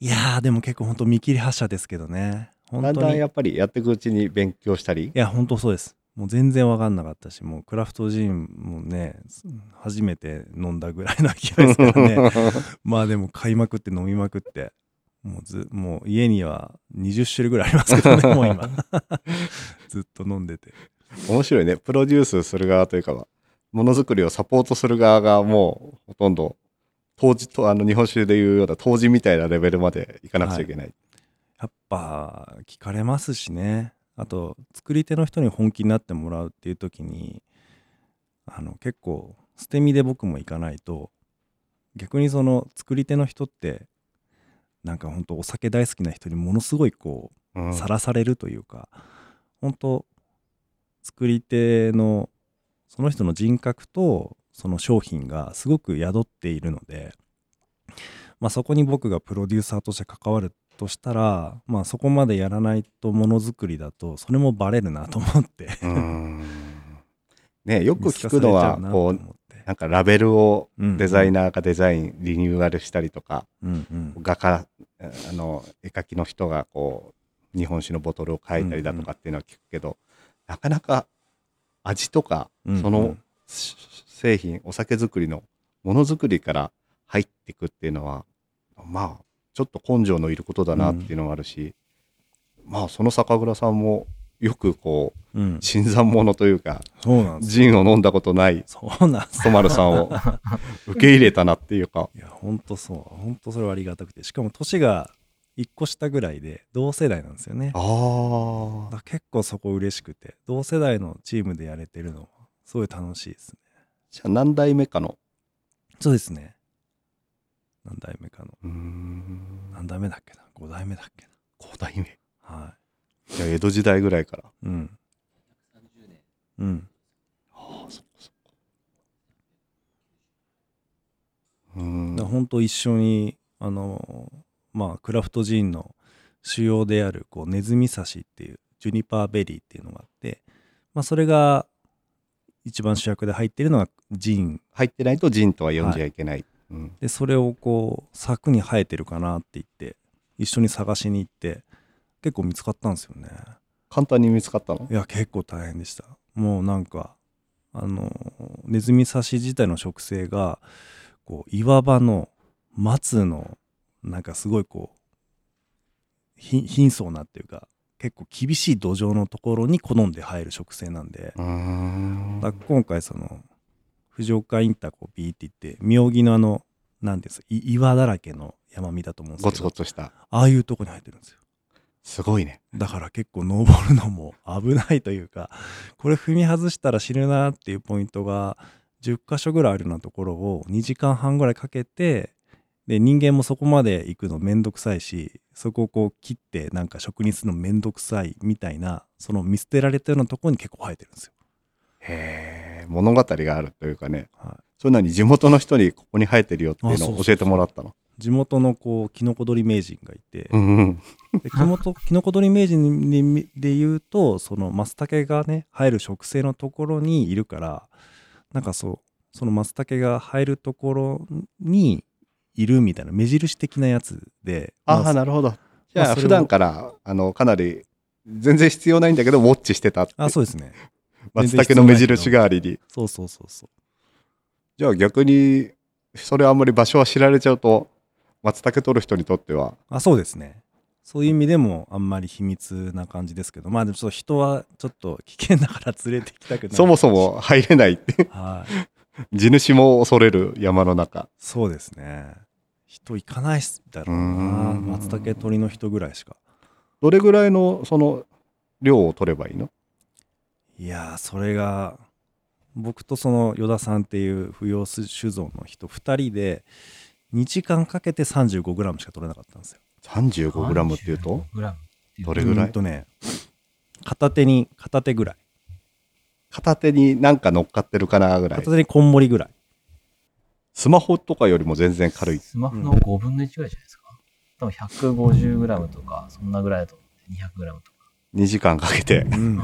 いやーでも結構本当見切り発車ですけどね。だんだんやっぱりやっていくうちに勉強したり？いや本当そうです。もう全然分かんなかったしもうクラフトジンもね初めて飲んだぐらいの勢いですからね。まあでも買いまくって飲みまくってもうずもう家には20種類ぐらいありますけどね もう今。ずっと飲んでて。面白いね。プロデュースする側というかはものづくりをサポートする側がもうほとんど当時とあの日本酒でいうような当時みたいなレベルまでいかなくちゃいけない、やっぱ聞かれますしね。あと作り手の人に本気になってもらうっていう時にあの結構捨て身で僕も行かないと逆にその作り手の人ってなんか本当お酒大好きな人にものすごいこうん。うさらされるというか、本当作り手のその人の人格とその商品がすごく宿っているので、まあ、そこに僕がプロデューサーとして関わるとしたら、まあ、そこまでやらないとものづくりだとそれもバレるなと思って。うん。ね よく聞くのはこうなんかラベルをうんデザイナーがデザインリニューアルしたりとか、うんうん。画家あの絵描きの人がこう日本酒のボトルを描いたりだとかっていうのは聞くけど、なかなか味とかうんうん。その、し製品お酒作りのものづくりから入っていくっていうのはまあちょっと根性のいることだなっていうのもあるし、まあその酒蔵さんもよくこううん。新参者というかそうなんですよ。ジンを飲んだことないそうなんですトマルさんを 受け入れたなっていうかいや、ほんとそう。ほんとそれはありがたくて。しかも年が1個下ぐらいで同世代なんですよね。だあから結構そこ嬉しくて、同世代のチームでやれてるのはすごい楽しいですね。じゃあ何代目かのそうですね。何代目かの。うーん何代目だっけな ?5 代目だっけ5代目なはじゃあ江戸時代ぐらいからい。うん。うん。ああそっかそっかうーんだ本当一緒にあのまあクラフトジーンの主要であるこうネズミ刺しっていうジュニパーベリーっていうのがあって、まあ、それが一番主役で入ってるのがジーン入ってないとジンとは呼んじゃいけない、うん、でそれをこう柵に生えてるかなって言って一緒に探しに行って結構見つかったんですよね。簡単に見つかったの？いや結構大変でした。もうなんかあのネズミ刺し自体の植生がこう岩場の松のなんかすごいこうひ貧相なっていうか結構厳しい土壌のところに好んで生える植生なんで、今回その藤岡インターこうビーって言って妙義のあの何です岩だらけの山見だと思うんですゴけどツゴツした。ああいうとこに生えてるんですよ。すごいね。だから結構登るのも危ないというかこれ踏み外したら死ぬなっていうポイントが10箇所ぐらいあるようなところを2時間半ぐらいかけてで人間もそこまで行くのめんどくさいしそこをこう切ってなんか職人するのめんどくさいみたいなその見捨てられたようなところに結構生えてるんですよ。へえ物語があるというかねはい。そういうのに地元の人にここに生えてるよっていうのを教えてもらったの。地元のこうキノコ採り名人がいて、うんうん。で地元キノコ採り名人にで言うとそのマツタケがね生える植生のところにいるからなんかそうそのマツタケが生えるところにいるみたいな目印的なやつで。あまあなるほど。じゃあ普段からあのかなり全然必要ないんだけどウォッチしてたあそうですね松茸の目印代わりに。そうそうそうそう。じゃあ逆にそれあんまり場所は知られちゃうと松茸取る人にとっては。あそうですね。そういう意味でもあんまり秘密な感じですけど。まあでもちょっと人はちょっと危険だから連れてきたくない。そもそも入れないってはい。地主も恐れる山の中。そうですね。人行かないっすだろうな。ん。松茸取りの人ぐらいしか。どれぐらいのその量を取ればいいの？いやーそれが僕とその依田さんっていう不要酒造の人2人で2時間かけて 35g しか取れなかったんですよ。35グラムっていうと？どれぐらい？うんとね片手に片手ぐらい。片手になんか乗っかってるかなぐらい？片手にこんもりぐらい。スマホとかよりも全然軽い。スマホの5分の1ぐらいじゃないですか？多分 150g とか、そんなぐらいだと思って、200g とか。2時間かけて。うん。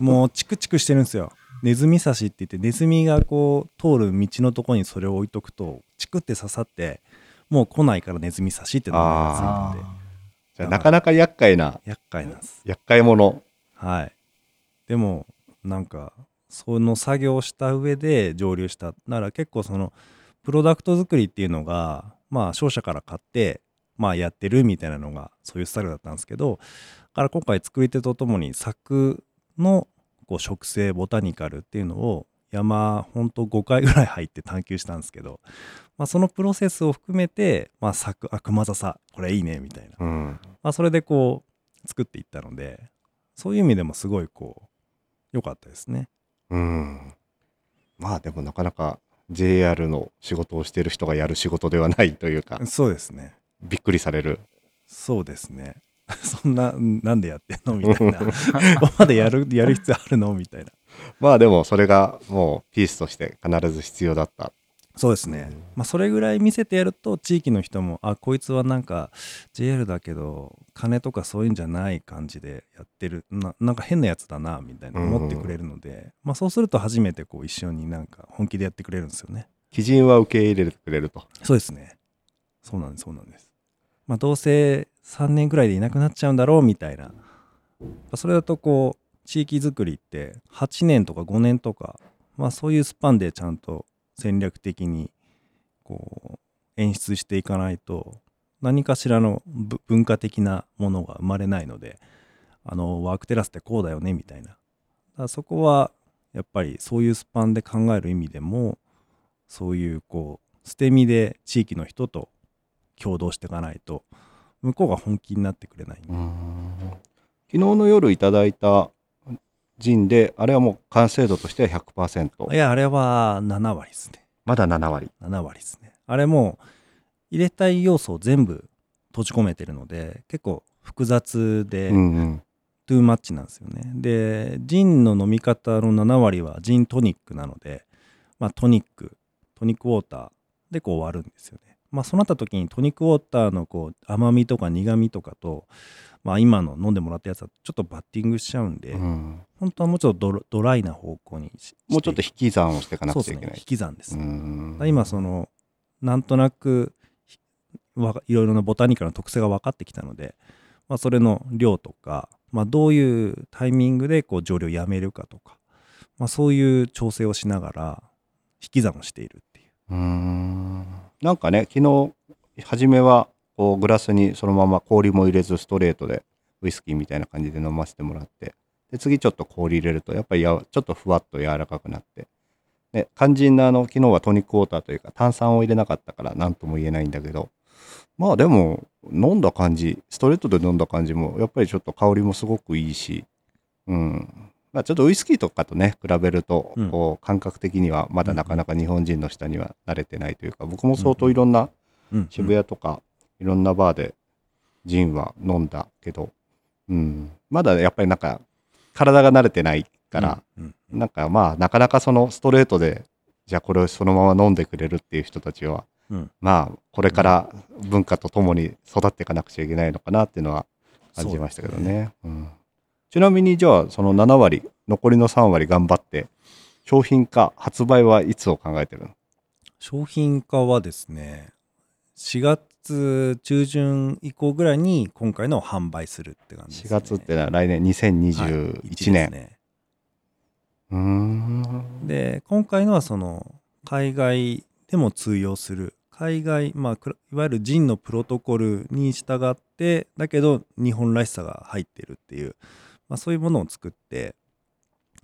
もうチクチクしてるんですよ。ネズミ刺しって言ってネズミがこう通る道のとこにそれを置いとくとチクって刺さってもう来ないからネズミ刺しって名前がついてて。じゃあなかなか厄介な厄介なんです。厄介者。はい。でも、なんか、その作業をした上で蒸留した。なら結構その、プロダクト作りっていうのが、まあ、商社から買って、まあ、やってるみたいなのが、そういうスタイルだったんですけど、だから今回作り手とともに、作のこう植生ボタニカルっていうのを、山、ほんと5回ぐらい入って探求したんですけど、まあ、そのプロセスを含めて、まあ、作、あ、熊笹、これいいね、みたいな。うんまあ、それでこう作っていったのでそういう意味でもすごいこう良かったですね。うんまあでもなかなか JR の仕事をしてる人がやる仕事ではないというかそうですね。びっくりされるそうですね。そんななんでやってんの？みたいな。ここまでやるやる必要あるの？みたいな。まあでもそれがもうピースとして必ず必要だったそうですね。まあそれぐらい見せてやると地域の人もあこいつはなんか JR だけど金とかそういうんじゃない感じでやってるななんか変なやつだなみたいな思ってくれるので、まあそうすると初めてこう一緒になんか本気でやってくれるんですよね。基人は受け入れてくれるとそうですね。そうなんです、そうなんです。まあ、どうせ3年くらいでいなくなっちゃうんだろうみたいな。それだとこう、地域づくりって8年とか5年とか、まあそういうスパンでちゃんと戦略的にこう演出していかないと何かしらの文化的なものが生まれないのであのワークテラスってこうだよねみたいなだそこはやっぱりそういうスパンで考える意味でもそういうこう捨て身で地域の人と共同していかないと向こうが本気になってくれない、昨日の夜いただいたジンで、あれはもう完成度としては100%。いやあれは7割ですねまだ7割。7割ですねあれもう入れたい要素を全部閉じ込めてるので結構複雑でうんうん。トゥーマッチなんですよねでジンの飲み方の7割はジントニックなのでまあトニックトニックウォーターでこう終わるんですよねまあそうなった時にトニックウォーターのこう甘みとか苦みとかとまあ今の飲んでもらったやつはちょっとバッティングしちゃうんで、うん。本当はもうちょっとドライな方向にしもうちょっと引き算をしていかなくちゃいけない。引き算です、うん。今そのなんとなくいろいろなボタニカルの特性が分かってきたので、まあ、それの量とか、まあ、どういうタイミングでこう蒸留をやめるかとか、まあ、そういう調整をしながら引き算をしているっていう。うなんかね、昨日、初めは、こう、グラスにそのまま氷も入れず、ストレートで、ウイスキーみたいな感じで飲ませてもらって、で、次ちょっと氷入れると、やっぱりやちょっとふわっと柔らかくなって、で、肝心なあの、昨日はトニックウォーターというか、炭酸を入れなかったから、なんとも言えないんだけど、まあでも、飲んだ感じ、ストレートで飲んだ感じも、やっぱりちょっと香りもすごくいいし、うん。まあちょっとウイスキーとかとね、比べるとうん、こう、感覚的にはまだなかなか日本人の下には慣れてないというか、僕も相当いろんなうん。渋谷とか、いろんなバーでジンは飲んだけど、うん。まだやっぱりなんか、体が慣れてないから、うん。なんかまあ、なかなかそのストレートで、じゃあこれをそのまま飲んでくれるっていう人たちは、うん。まあ、これから文化とともに育っていかなくちゃいけないのかなっていうのは感じましたけどね。うん、ちなみにじゃあ、その7割、残りの3割頑張って、商品化、発売はいつを考えてるの？商品化はですね4月中旬以降ぐらいに今回のを販売するって感じです、4ね、月ってのは来年はい2021 1年。ですねうーん。で今回のはその海外でも通用する海外まあいわゆるジンのプロトコルに従ってだけど日本らしさが入ってるっていう、まあ、そういうものを作って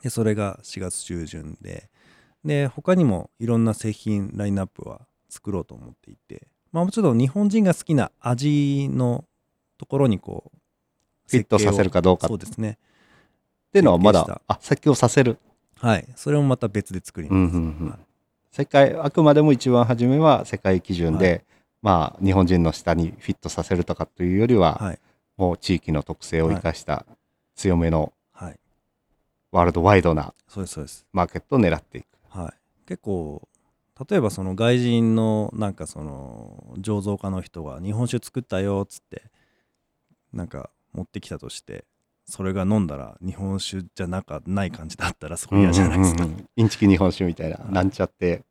でそれが4月中旬でで他にもいろんな製品ラインナップは作ろうと思っていてまあもうちょっと日本人が好きな味のところにこうフィットさせるかどうか。そうですね。っていうのはまだあ、設計をさせる？はい。それもまた別で作りうんます、うんうんはい。世界、あくまでも一番初めは世界基準で、はい。まあ、日本人の下にフィットさせるとかというよりは、はい。もう地域の特性を生かした強めのはい。ワールドワイドなそうですそうです。マーケットを狙っていく。はい、結構例えばその外人のなんかその醸造家の人が日本酒作ったよっつってなんか持ってきたとしてそれが飲んだら日本酒じゃなかない感じだったらそこ嫌じゃないですか、うんうんうんインチキ日本酒みたいな、はい。なんちゃって。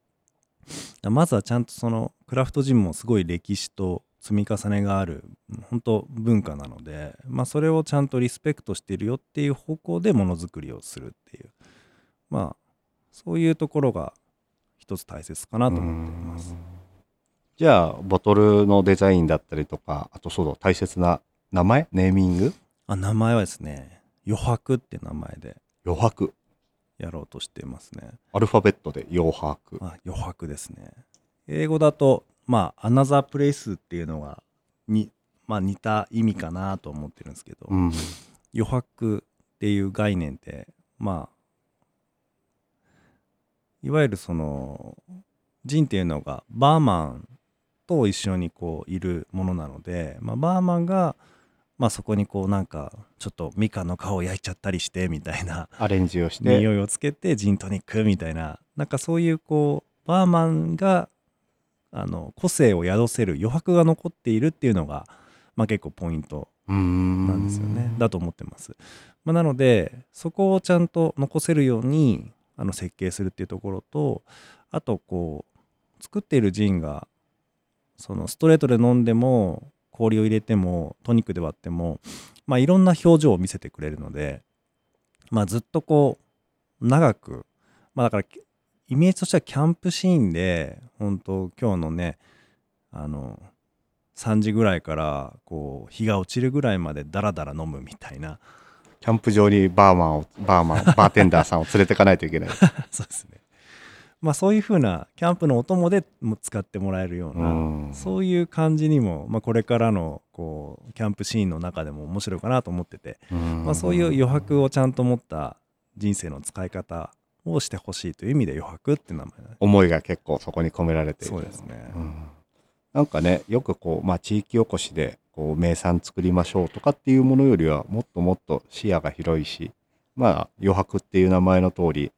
まずはちゃんとそのクラフトジンもすごい歴史と積み重ねがある本当文化なので、まあ、それをちゃんとリスペクトしてるよっていう方向でものづくりをするっていうまあそういうところが一つ大切かなと思っています。じゃあ、ボトルのデザインだったりとか、あとそうだ、大切な名前？ネーミング？あ名前はですね余白って名前で余白。やろうとしていますねアルファベットで余白。あ余白ですね英語だとまあアナザープレイスっていうのがに、まあ、似た意味かなと思ってるんですけど、うん。余白っていう概念ってまあいわゆるそのジンっていうのがバーマンと一緒にこういるものなので、まあ、バーマンが、まあ、そこにこうなんかちょっとみかんの皮を焼いちゃったりしてみたいなアレンジをして。匂いをつけてジントニックみたいななんかそういうこうバーマンがあの個性を宿せる余白が残っているっていうのが、まあ、結構ポイントなんですよね。だと思ってます。まあ、なのでそこをちゃんと残せるようにあの設計するっていうところとあとこう作っているジンがそのストレートで飲んでも氷を入れてもトニックで割っても、まあ、いろんな表情を見せてくれるので、まあ、ずっとこう長く、まあ、だからイメージとしてはキャンプシーンで本当今日のねあの3時ぐらいからこう日が落ちるぐらいまでダラダラ飲むみたいな。キャンプ場にバーマンを、バーマン、バーテンダーさんを連れてかないといけない。そうですね。まあそういう風なキャンプのお供でも使ってもらえるような、うん。そういう感じにも、まあ、これからのこうキャンプシーンの中でも面白いかなと思ってて、まあ、そういう余白をちゃんと持った人生の使い方をしてほしいという意味で余白って名前だね思いが結構そこに込められている。そうですね、うんなんかね、よくこう、まあ地域おこしで、こう、名産作りましょうとかっていうものよりは、もっともっと視野が広いし、まあ余白っていう名前の通り、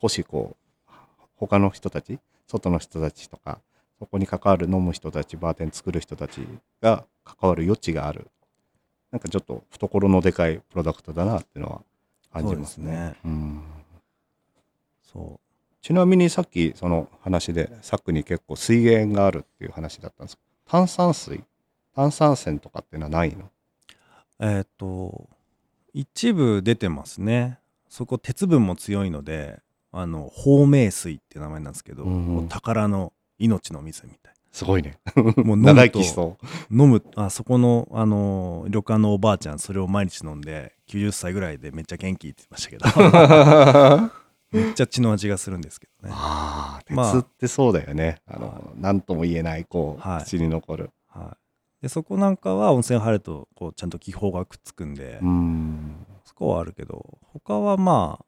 少しこう、他の人たち、外の人たちとか、そこに関わる飲む人たち、バーテン作る人たちが関わる余地がある。なんかちょっと懐のでかいプロダクトだなっていうのは感じますね。すねうんそちなみにさっきその話でサクに結構水源があるっていう話だったんです。けど炭酸水？炭酸泉とかっていうのはないの？うえっ、と一部出てますね。そこ鉄分も強いのであの芳名水って名前なんですけど、うんうん。もう宝の命の水みたいすごいね。なもう飲む飲むあそこのあの旅館のおばあちゃんそれを毎日飲んで90歳ぐらいでめっちゃ元気って言ってましたけど めっちゃ血の味がするんですけどね。ああまあ。鉄ってそうだよね、あ、のは何とも言えないこう、はい。口に残る。はい、でそこなんかは温泉入るとこうちゃんと気泡がくっつくんで、うん。そこはあるけど他はまあ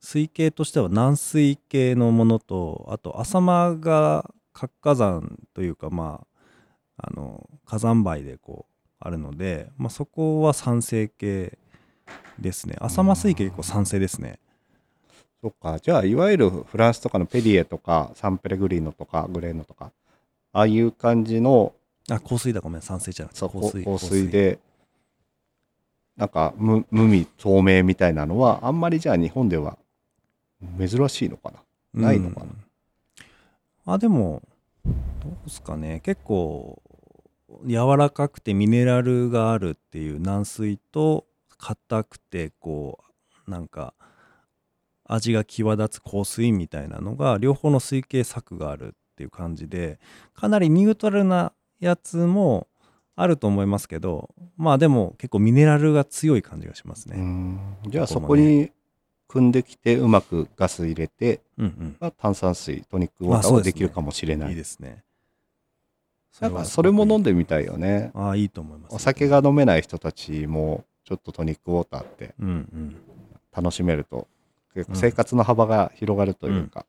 水系としては軟水系のものとあと浅間が活火山というかまああの火山灰でこうあるので、まあ、そこは酸性系ですね。浅間水系結構酸性ですねそっかじゃあいわゆるフランスとかのペリエとかサンペレグリーノとかグレーノとかああいう感じのあ香水だごめん。酸性じゃなくて香水香水。でなんか無無味透明みたいなのはあんまりじゃあ日本では珍しいのかな？ないのかな？うん。あでもどうですかね。結構柔らかくてミネラルがあるっていう軟水と硬くてこうなんか味が際立つ香水みたいなのが両方の水系策があるっていう感じでかなりニュートラルなやつもあると思いますけどまあでも結構ミネラルが強い感じがしますうね。ん。じゃあそこに組んできてうまくガス入れて、うんまあ、炭酸水トニックウォーターまあそうできるかもしれうん、ない。いいですね。なんかそれも飲んでみたいよね。ああいいと思います。お酒が飲めない人たちもちょっとトニックウォーターってうんうん。楽しめると結構うん。生活の幅が広がるというか、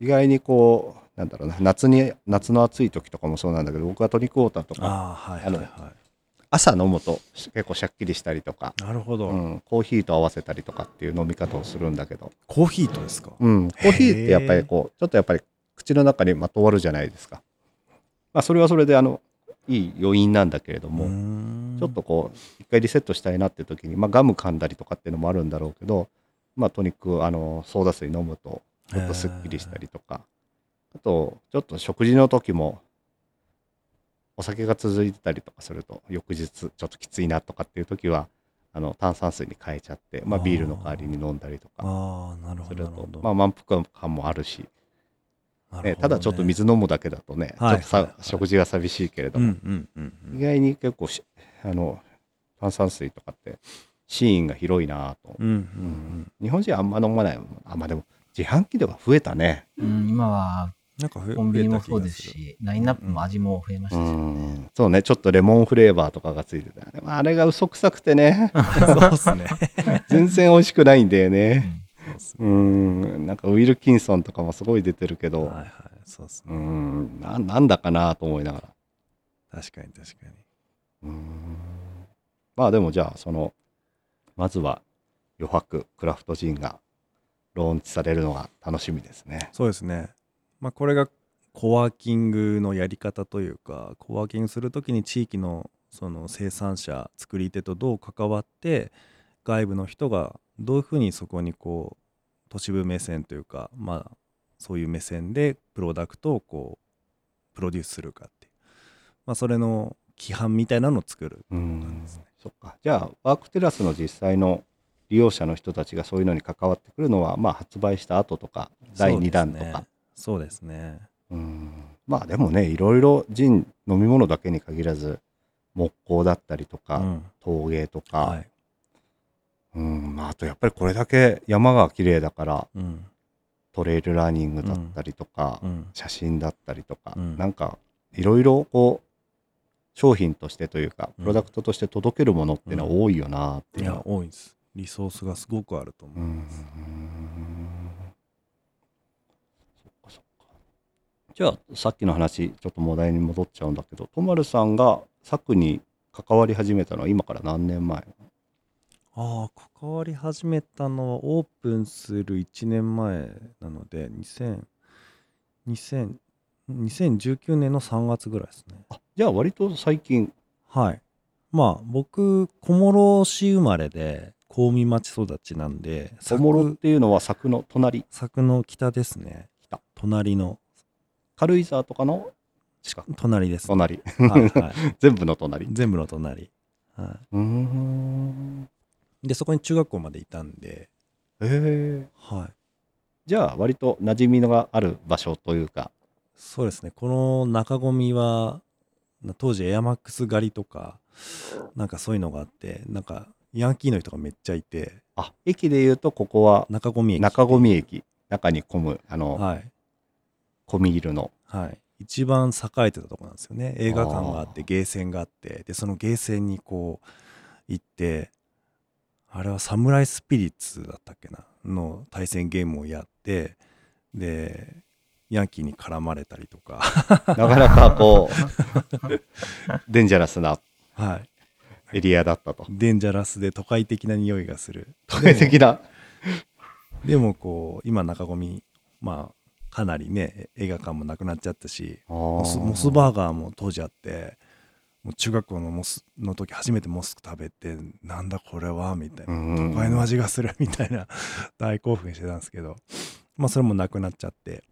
意外にこうなんだろうな夏に夏の暑い時とかもそうなんだけど僕はトニックウォーターとかああはいはい。は朝飲むと結構シャッキリしたりとか、い。なるほど、うん、コーヒーと合わせたりとかっていう飲み方をするんだけど、コーヒーとですか？うん、コーヒーってやっぱりこうちょっとやっぱり口の中にまとわるじゃないですか、まあ、それはそれであのいい余韻なんだけれども、もちょっとこう一回リセットしたいなって時に、まあ、ガム噛んだりとかっていうのもあるんだろうけど、まあ、トニックあのソーダ水飲むとちょっとすっきりしたりとか。あとちょっと食事の時もお酒が続いてたりとかすると翌日ちょっときついなとかっていう時はあの炭酸水に変えちゃって、まあ、ビールの代わりに飲んだりとかああなるほするとど。なるほど、まあ満腹感もあるし、ね。ねただちょっと水飲むだけだとね、はいちょっとさ、はいはい食事が寂しいけれども、うんうんうんうん。意外に結構しあの炭酸水とかってシーンが広いなと、うんうん日本人はあんま飲まないあまあでも自販機では増えたね。うん、今はなんかふコンビニもそうですし、ラインナップも味も増えましうたし。ね。ん。そうね。ちょっとレモンフレーバーとかがついてたね。あれが嘘くさくてね。そうっすね。全然美味しくないんだようね。うん。なんかウィルキンソンとかもすごい出てるけど、はいはい。そうっすうねん。ななんだかなと思いながら。確かに確かに。うーん。まあでもじゃあそのまずは余白クラフトジンがローンチされるのが楽しみですね。そうですね。まあこれがコワーキングのやり方というかコワーキングするときに地域のその生産者作り手とどう関わって外部の人がどういうふうにそこにこう都市部目線というかまあそういう目線でプロダクトをこうプロデュースするかっていう。まあそれの規範みたいなのを作るうん感じですね。そっか。じゃあワークテラスの実際の利用者の人たちがそういうのに関わってくるのは、まあ、発売した後とか第2弾とか。そうですね。うん。まあでもねいろいろジン飲み物だけに限らず木工だったりとか、うん。陶芸とか、はい。うん。まあ、あとやっぱりこれだけ山が綺麗だからうん。トレイルランニングだったりとか、うん。写真だったりとか、うん。なんかいろいろこう商品としてというかうんプロダクトとして届けるものっていうのは多いよなっていやいうのは、、多いです。リソースがすごくあると思ううんます。そっかそっかじゃあさっきの話ちょっと話題に戻っちゃうんだけどとまるさんが作に関わり始めたのは今から何年前？ああ、関わり始めたのはオープンする1年前なので、2000、2000、2019年の3月ぐらいですね。あじゃあ割と最近はい。まあ、僕、小諸市生まれで、香美町育ちなんで、小諸っていうのは作の隣柵の北ですね。北隣の、軽井沢とかの近く隣です、隣はい、はい。全部の隣全部の隣。はうーんい。で、そこに中学校までいたんで、へえはい。じゃあ割と馴染みのがある場所というかそうですね。この中込みは、な当時エアマックス狩りとか、なんかそういうのがあって、なんかヤンキーの人がめっちゃいて、あ駅でいうとここは中込駅。中込駅中に混むあの、はい。込み入るのはい。一番栄えてたとこなんですよね。映画館があって、ゲーセンがあって、で、そのゲーセンにこう、行って、あれはサムライスピリッツだったっけな？の対戦ゲームをやって、で、ヤンキーに絡まれたりとか、なかなかこう デンジャラスなはい。エリアだったと。デンジャラスで都会的な匂いがする。都会的な？でもこう今中込みまあかなりね映画館もなくなっちゃったしモスモスバーガーも当時あってもう中学校のモスの時初めてモス食べてなんだこれはみたいな。うん。都会の味がするみたいな。大興奮してたんですけど。まあそれもなくなっちゃって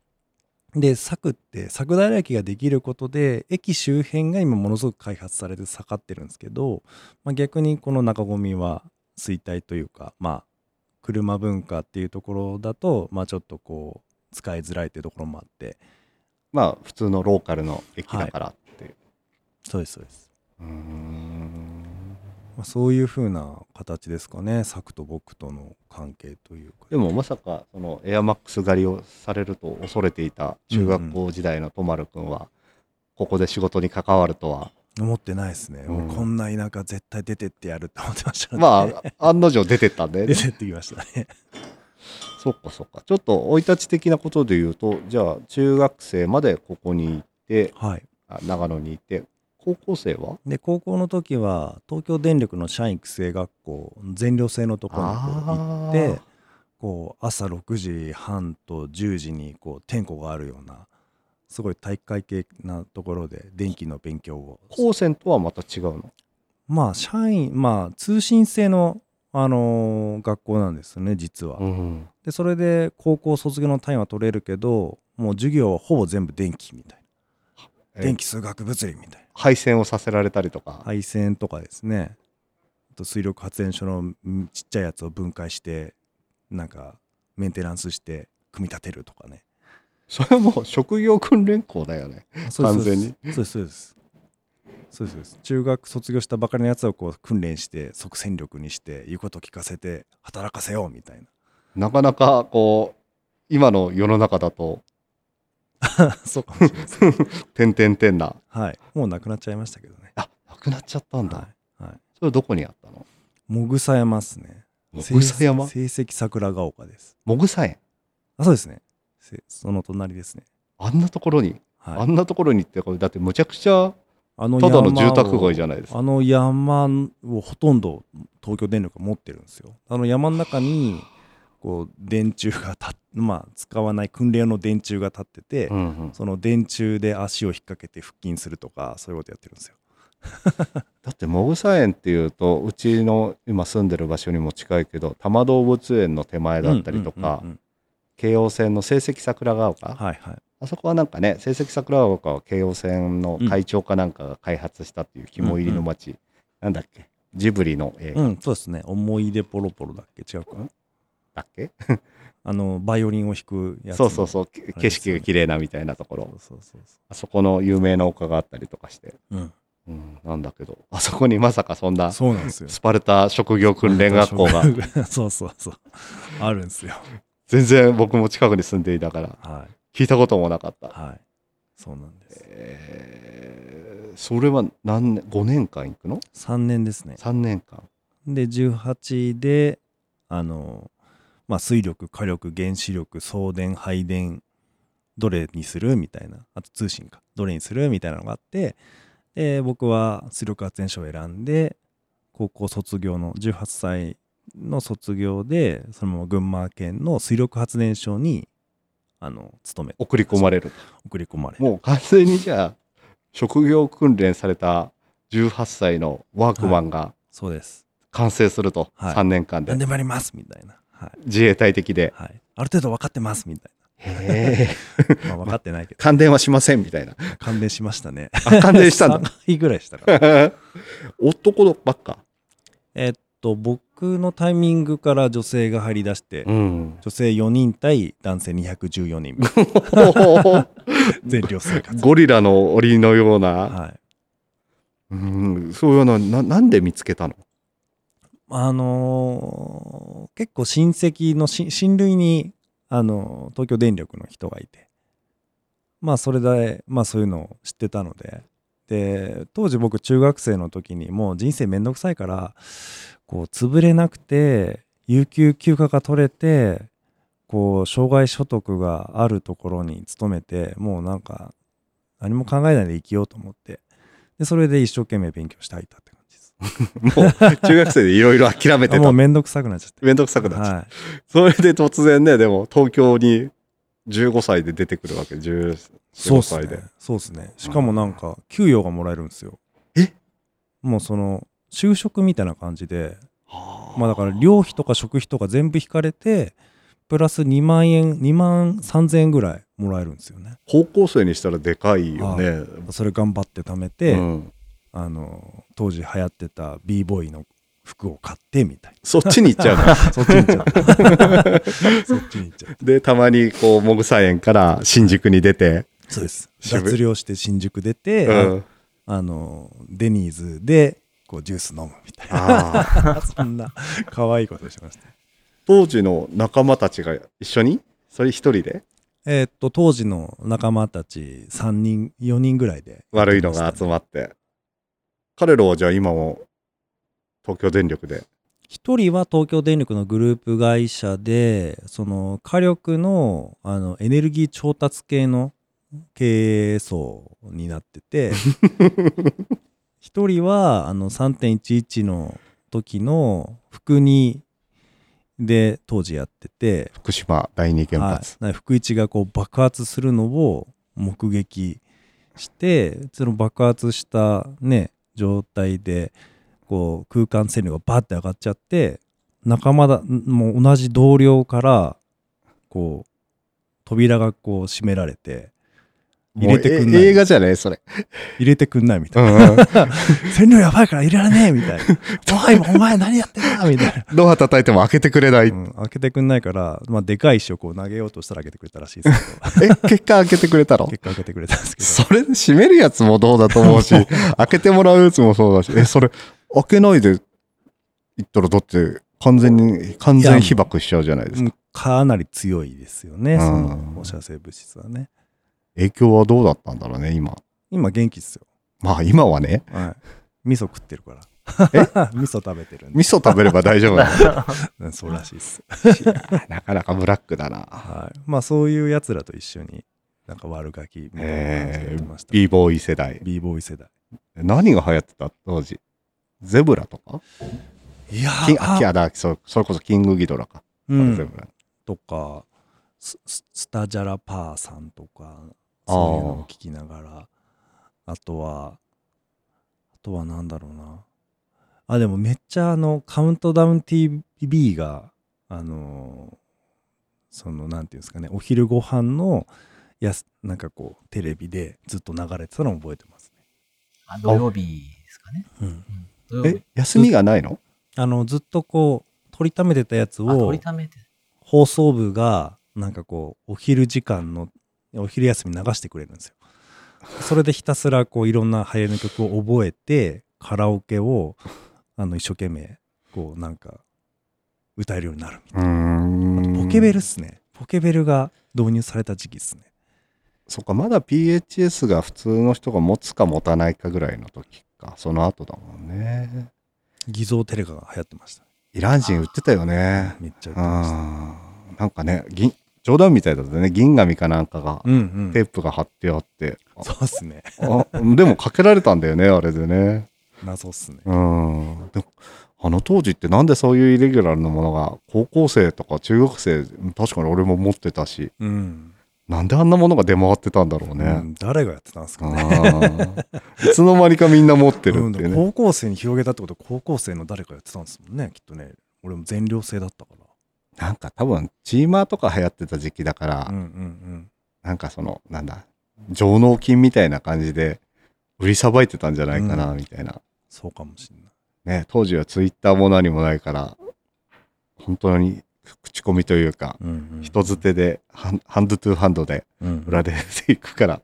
で佐って佐久平駅ができることで駅周辺が今ものすごく開発されて盛ってるんですけど、まあ、逆にこの中込みは衰退というかまあ車文化っていうところだとまあちょっとこう使いづらいっていうところもあって。まあ普通のローカルの駅だからっていう、そうですそうです、うーんまあ、そういう風な形ですかね。佐久と僕との関係というか。でもまさかそのエアマックス狩りをされると恐れていた中学校時代のとまるくんはここで仕事に関わるとは、思ってないですね、うん。こんな田舎絶対出てってやるって思ってましたね。まあ案の定出てったんで、出てってきましたね。そっかそっか。ちょっと生い立ち的なことで言うとじゃあ中学生までここに行ってはい。あ長野にいて高校生は？で高校の時は東京電力の社員育成学校全寮制のところに行ってこう朝6時半と10時にこう点呼があるようなすごい体育会系なところで電気の勉強を。高専とはまた違うの？まあ社員まあ通信制の、あのー学校なんですよね実は。ん。でそれで高校卒業の単位は取れるけどもう授業はほぼ全部電気みたいな電気数学物理みたいな。配線をさせられたりとか、配線とかですね。あと水力発電所のんちっちゃいやつを分解してなんかメンテナンスして組み立てるとかね。それはもう職業訓練校だよね。完全に。そうですそうです。そうですそうです。中学卒業したばかりのやつをこう訓練して即戦力にして言うこと聞かせて働かせようみたいな。かなかこう今の世の中だとな そうかもしれないです点々点なはい。もうなくなっちゃいましたけどね。あなくなっちゃったんだ、はい、はい、それどこにあったの？もぐさ山っすね。もぐさ山？成績桜ヶ丘です。もぐさ園？あそうですね。せその隣ですね。あんなところに、はい。あんなところにってこれだってむちゃくちゃあのただの住宅街じゃないですか。あの山をほとんど東京電力が持ってるんですよ。あの山の中にこう電柱がた まあ使わない訓練用の電柱が立ってて、うんうん。その電柱で足を引っ掛けて腹筋するとかそういうことやってるんですよ。だってもぐさ園っていうとうちの今住んでる場所にも近いけど多摩動物園の手前だったりとか、うんうんうん京王線の成績桜ヶ丘、うんはいはい。あそこはなんかね成績桜ヶ丘は京王線の会長かなんかが開発したっていう肝入りの町、なんだっけ？ジブリの映画うん、そうですね。思い出ポロポロだっけ？違うかだっけ、あの、バイオリンを弾くやつ。そうそうそう、ね景色が綺麗なみたいなところ。そうそうそあそこの有名な丘があったりとかして。う。うん。うん、なんだけど、あそこにまさかそんなそうなんですよ。スパルタ職業訓練学校が、そうそうそう。あるんですよ。全然僕も近くに住んでいたから、は聞いたこともなかったい。。はい。そうなんです。えー、それは何年、5年間行くの？3年ですね。?3 年間。で、18で、あの、まあ、水力、火力、原子力、送電、配電、どれにするみたいな。あと通信か。どれにするみたいなのがあって、で、僕は水力発電所を選んで、高校卒業の18歳の卒業で、そのまま群馬県の水力発電所に、あの、勤め、送り込まれる。送り込まれもう完全にじゃあ、職業訓練された18歳のワークマンがそうです。完成すると、はい3年間で何。でもやりますみたいな。はい。自衛隊的で。はい。ある程度分かってますみたい。な。まあ、分かってないけど、感電はしませんみたいな。感電しましたね。あ、感電したんだ。3回ぐらいしたから。男ばっか？えっと、僕のタイミングから女性が入り出して、うん。女性4人対男性214人。全寮生活。ゴリラの檻のような。はい。うん、そういうのな、なんで見つけたの？あのー結構親戚の親類に、あのー東京電力の人がいて、まあそれで、まあそういうのを知ってたので、で、当時僕中学生の時にもう人生めんどくさいから、こう潰れなくて、有給休暇が取れて、こう障害所得があるところに勤めて、もうなんか何も考えないで生きようと思って、で、それで一生懸命勉強していたって。もう、中学生でいろいろ諦めてた。もうめんどくさくなっちゃって。めんどくさくなっちゃった。はい。それで突然ね、でも東京に15歳で出てくるわけ、14そうっす歳で。ね。そうっすね。しかもなんか、給与がもらえるんですよ。え？もうその、就職みたいな感じで、まあだから、寮費とか食費とか全部引かれて、プラス2万円、2万3000円ぐらいもらえるんですよね。高校生にしたらでかいよね。それ頑張って貯めて、うんあの、当時流行ってた b ボーイの服を買ってみたいそっちに行っちゃうの？な。そっちに行っちゃった。そっちに行っちゃった。で、たまにこう、もぐさ園から新宿に出て、そうです。脱寮して新宿出て、うん。あの、デニーズで、こう、ジュース飲むみたいな。ああ。そんな可愛いことしました。当時の仲間たちが一緒に？それ一人で？えーっと、当時の仲間たち3人、4人ぐらいで、悪いのが集まって。彼らはじゃあ今も東京電力で？一人は東京電力のグループ会社で、その火力のあのエネルギー調達系の経営層になってて、一人はあの3.11の時の福にで当時やってて、福島第二原発。はい、福一がこう爆発するのを目撃してその爆発したね状態でこう空間線量がバッて上がっちゃって仲間だもう同じ同僚からこう扉がこう閉められて入れてくんない映画じゃない。それ。入れてくんないみたいうんな、うん。線量やばいから入れられねえみたいな。おいお前何やってんだみたいな。ドア叩いても開けてくれない。うん、開けてくんないから、まあ、でかい石をこう投げようとしたら開けてくれたらしいですけど。え、結果開けてくれたの？結果開けてくれたんですけど。それ閉めるやつもどうだと思うし、開けてもらうやつもそうだし、え、それ開けないで行ったらだって完全に、完全被爆しちゃうじゃないですか。うんかなり強いですよね、うん。その放射性物質はね影響はどうだったんだろうね、今。今元気っすよ、まあ今はね、はい、味噌食ってるから。味噌食べてるんで。味噌食べれば大丈夫だ。うんそうらしいっす、なかなかブラックだな。はい、まあそういうやつらと一緒になんか悪ガキみたいなえってました、b ボーイ世代。b ボーイ世代。何が流行ってた当時？ゼブラとか？いやキンあ、キャだ、そそれこそキングギドラか。うん、ゼブラ。とかスススタジャラパーさんとかそういうのを聞きながら。あとはあとはなんだろうな。あでもめっちゃあのカウントダウン TV があのそのなんていうんですかね。お昼ご飯のやすなんかこうテレビでずっと流れてたのを覚えてますあ土曜日ですかね。ね、うん、え、休みがないの？あの、ずっとこう、取りためてたやつあ、を。放送部が、なんかこう、お昼時間の、お昼休み流してくれるんですよ。それでひたすらこう、いろんな流行りの曲を覚えて、カラオケを、あの、一生懸命、こう、なんか、歌えるようになるみたいな。ポケベルっすね。ポケベルが導入された時期っすね。そっか、まだ PHS が普通の人が持つか持たないかぐらいの時か。その後だもんね。偽造テレカが流行ってました。イラン人売ってたよね。めっちゃ売ってました。なんかね、銀、冗談みたいだったね。銀紙かなんかが、うんうん。テープが貼ってあって。そうっすね。あでもかけられたんだよね、あれでね。謎っすね。うん。でもあの当時ってなんでそういうイレギュラルなものが高校生とか中学生、確かに俺も持ってたし、うん。なんであんなものが出回ってたんだろううね。ん誰がやってたんですかね。いつの間にかみんな持ってるうんっていうね。高校生に広げたってことは高校生の誰かやってたんですもんねきっとね俺も全寮制だったからなんか多分、チーマーとか流行ってた時期だから、うんうんなんかその、なんだ、上納金みたいな感じで、売りさばいてたんじゃないかな、うん。みたいな。そうかもしれない。ね、当時はツイッターも何もないから、本当に口コミというか、うんうん人づてで、ハンドトゥーハンドでうん売られていくから、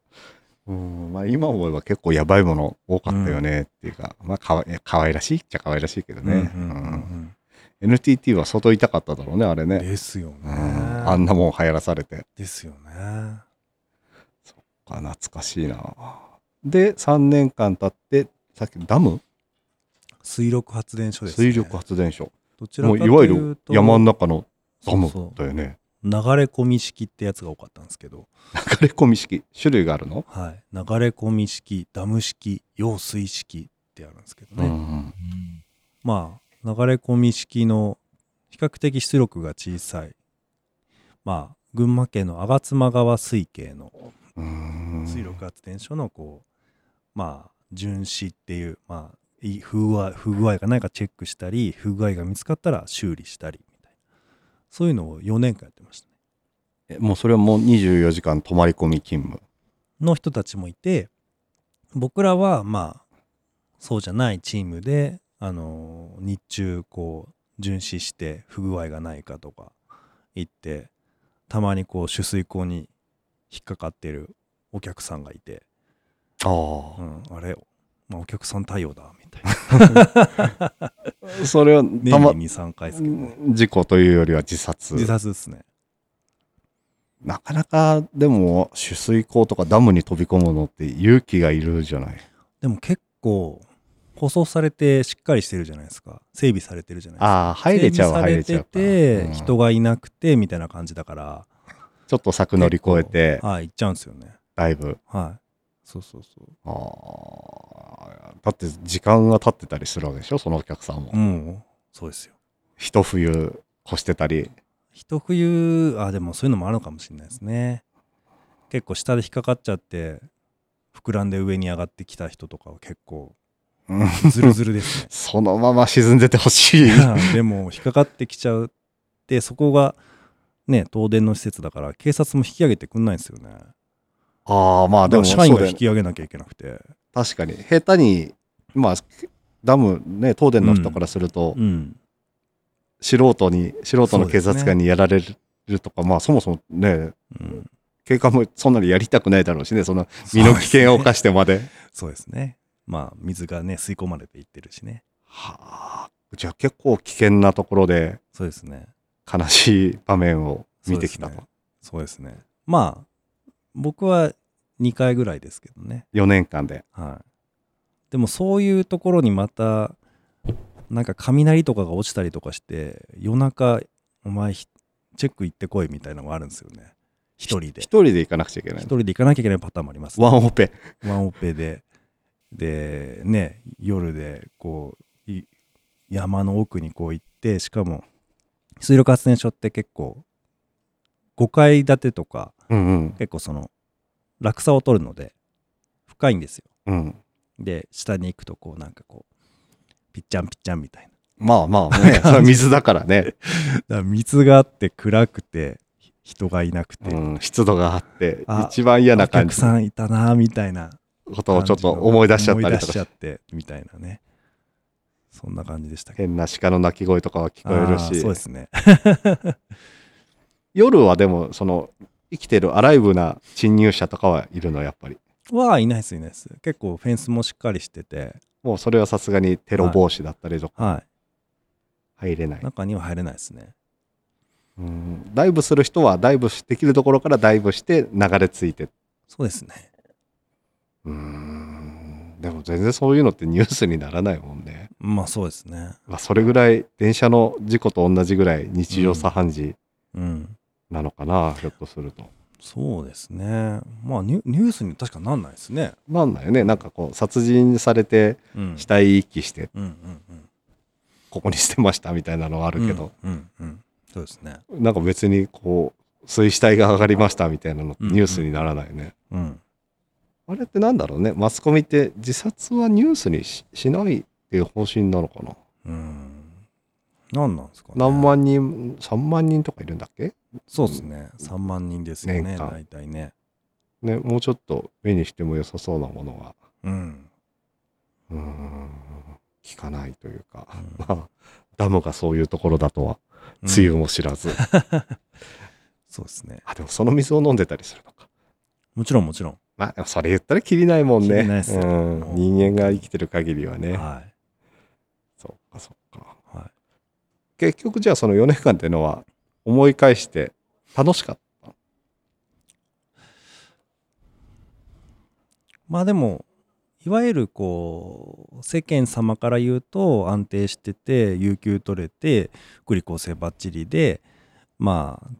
うん、まあ今思えば結構やばいもの多かったよねっていうか、まあかわい可愛らしいっちゃ可愛らしいけどね。うんうんうんうん。うん NTT は相当痛かっただろうね、あれうんね。ですよね。うん。あんなもん流行らされて。ですよね。か懐かしいな。で、3年間経って、さっきのダム？水力発電所です、ね、水力発電所。どちらかともういわゆる山の中のダムだよね。流れ込み式ってやつが多かったんですけど、流れ込み式、種類があるの、はい、流れ込み式ダム式揚水式ってあるんですけどね、うんうん。まあ流れ込み式の比較的出力が小さい。まあ群馬県の吾妻川水系のうん水力発電所のこうまあ巡視っていうまあ不具合不具合がないかチェックしたり不具合が見つかったら修理したりみたいな。そういうのを4年間やってましたね。えもうそれはもう24時間泊まり込み勤務？の人たちもいて僕らはまあそうじゃないチームであの日中こう巡視して不具合がないかとか行ってたまにこう取水口に引っかかってるお客さんがいて、あうん、あれ、まあ、お客さん対応だみたいなあ。それはたま年に23回ですけどね事故というよりは自殺。自殺ですねなかなかでも取水口とかダムに飛び込むのって勇気がいるじゃない。でも結構舗装されてしっかりしてるじゃないですか。整備されてるじゃないですか。ああ、入れちゃうは入れちゃうて人がいなくてみたいな感じだから。ちょっと柵乗り越えて、はい行っちゃうんですよね。だいぶ。はい。そうそうそう。ああ。だって時間が経ってたりするわけでしょ、そのお客さんも。うん。そうですよ。一冬越してたり。一冬あでもそういうのもあるのかもしれないですね。結構下で引っかかっちゃって膨らんで上に上がってきた人とかは結構う んズルズルですね。そのまま沈んでてほしい。でも引っかかってきちゃうってそこがね東電の施設だから警察も引き上げてくんないんですよね。ああ、まあでも社員が引き上げなきゃいけなくて。確かに。下手に、まあ、ダムね、東電の人からすると、うん。素人に、素人の警察官にやられるとか、まあそもそもね、うん。警官もそんなにやりたくないだろうしね、その身の危険を冒してまで。そうですねまあ水がね吸い込まれていってるしねはあ。じゃあ結構危険なところでそうですね悲しい場面を見てきたと。そうですねまあ僕は2回ぐらいですけどね4年間で。はいでもそういうところにまたなんか雷とかが落ちたりとかして夜中お前ひチェック行ってこいみたいなのがあるんですよね一人で一人で行かなくちゃいけない一。人で行かなきゃいけないパターンもあります、ワンオペ。ワンオペででね夜でこうい山の奥にこう行ってしかも水力発電所って結構5階建てとかうんうん。結構その落差を取るので深いんですよ。うん。で下に行くとこうなんかこうピッチャンピッチャンみたいな。まあまあね、水だからね。だ水があって暗くてひ人がいなくて、うん、湿度があってあ、一番嫌なお感じ。客さんいたなみたいな。のことをちょっと思い出しちゃったりとかしちゃってみたいなねそんな感じでしたけど。変な鹿の鳴き声とかは聞こえるしそうですね。夜はでもその生きてるアライブな侵入者とかはいるのやっぱりはいないです、いないです。結構フェンスもしっかりしてて、もうそれはさすがにテロ防止だったりとかは入れないい。、中には入れないですね。うんダイブする人はダイブできるところからダイブして流れ着いてそうですね。うーんでも全然そういうのってニュースにならないもんね、まあそうですね。まあ、それぐらい電車の事故と同じぐらい日常茶飯事うん。なのかな、ひょっとするとそうですね。まあニュニュースに確かなんないですね。なんだよねなんかこう殺人されてうん。死体遺棄してうんうんここに捨てましたみたいなのはあうん。るけど、うんうんうん。そうですね。なんか別にこう水死体が上がりましたみたいなのニュースにならないね、うん。あれってなんだろうねマスコミって自殺はニュースにししないっていう方針なのかなうん。何なんですかね。何万人3万人とかいるんだっけ？そうですね。3万人ですよね、大体ね。ねもうちょっと目にしても良さそうなものがうん。うーん聞かないというか、うんまあダムがそういうところだとはうん梅雨も知らず、そうですね。あでもその水を飲んでたりするのかもちろんもちろん。まあそれ言ったらきりないもんね。きりないっすようん、人間が生きてる限りはね、はそっかそっか。い。はい。結局じゃあその4年間っていうのは思い返して楽しかった？まあでも、いわゆるこう、世間様から言うと安定してて、有給取れて、福利厚生ばっちりで、まあ、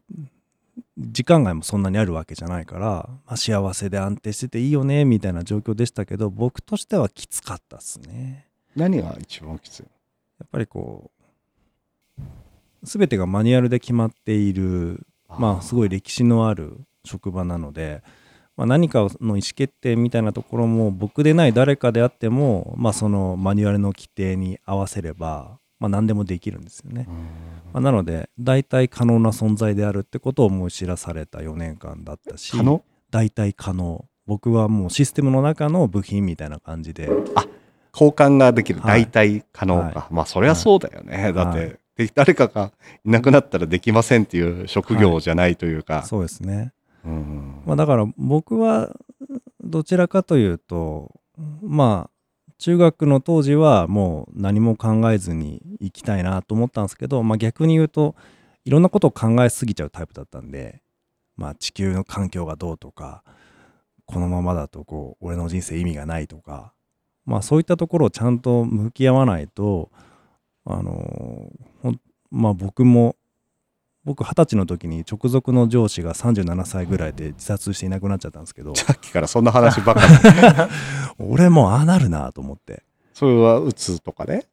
時間外もそんなにあるわけじゃないから、まあ、幸せで安定してていいよねみたいな状況でしたけど僕としてはきつかったですね。何が一番きついやっぱりこう全てがマニュアルで決まっているまあすごい歴史のある職場なので、まあ、何かの意思決定みたいなところも僕でない誰かであっても、まあ、そのマニュアルの規定に合わせれば、まあ、何でもできるんですよね。まあ、なので大体可能な存在であるってことを思い知らされた4年間だったし可能？大体可能。僕はもうシステムの中の部品みたいな感じで。交換ができる。はい。大体可能。か、はまあそりゃそうだよね、だって、誰かがいなくなったらできませんっていう職業じゃないというか、そうですね。うん。まあ、だから僕はどちらかというとまあ中学の当時はもう何も考えずに行きたいなと思ったんですけど、まあ、逆に言うといろんなことを考えすぎちゃうタイプだったんで、まあ、地球の環境がどうとかこのままだとこう俺の人生意味がないとか、まあ、そういったところをちゃんと向き合わないとあのまあ僕も僕二十歳の時に直属の上司が37歳ぐらいで自殺していなくなっちゃったんですけどさっきからそんな話ばっかり。俺もああなるなと思って。それはうつとかね？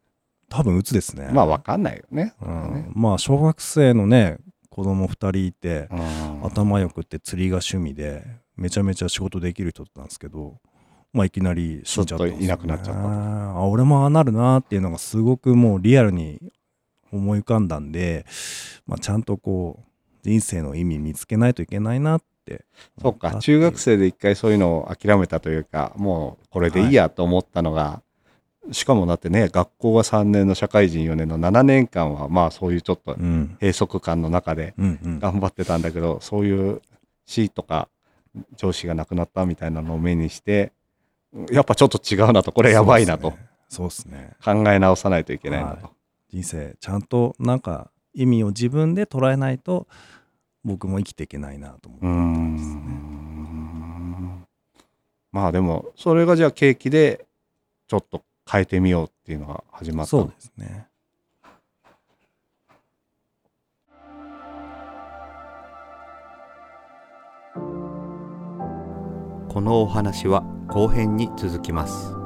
多分鬱ですね。まあわかんないよね、うん、まあ小学生のね子供2人いてうん。頭よくって釣りが趣味でめちゃめちゃ仕事できる人だったんですけどまあいきなり死んじゃったね、いなくなっちゃったあ俺もああなるなっていうのがすごくもうリアルに思い浮かんだんで、まあ、ちゃんとこう人生の意味見つけないといけないなって。そうか中学生で一回そういうのを諦めたというかもうこれでいいやと思ったのが、しかもだってね学校が3年の社会人4年の7年間はまあそういうちょっとうん。閉塞感の中でうんうん。頑張ってたんだけど、そういう死とか上司が亡くなったみたいなのを目にしてやっぱちょっと違うなと。これやばいなと。そうですね。考え直さないといけないなと、は人生ちゃんとなんか意味を自分で捉えないと僕も生きていけないなと思ってうーん。まあでもそれがじゃあ景気でちょっと変えてみようっていうのが始まった。そうですね。このお話は後編に続きます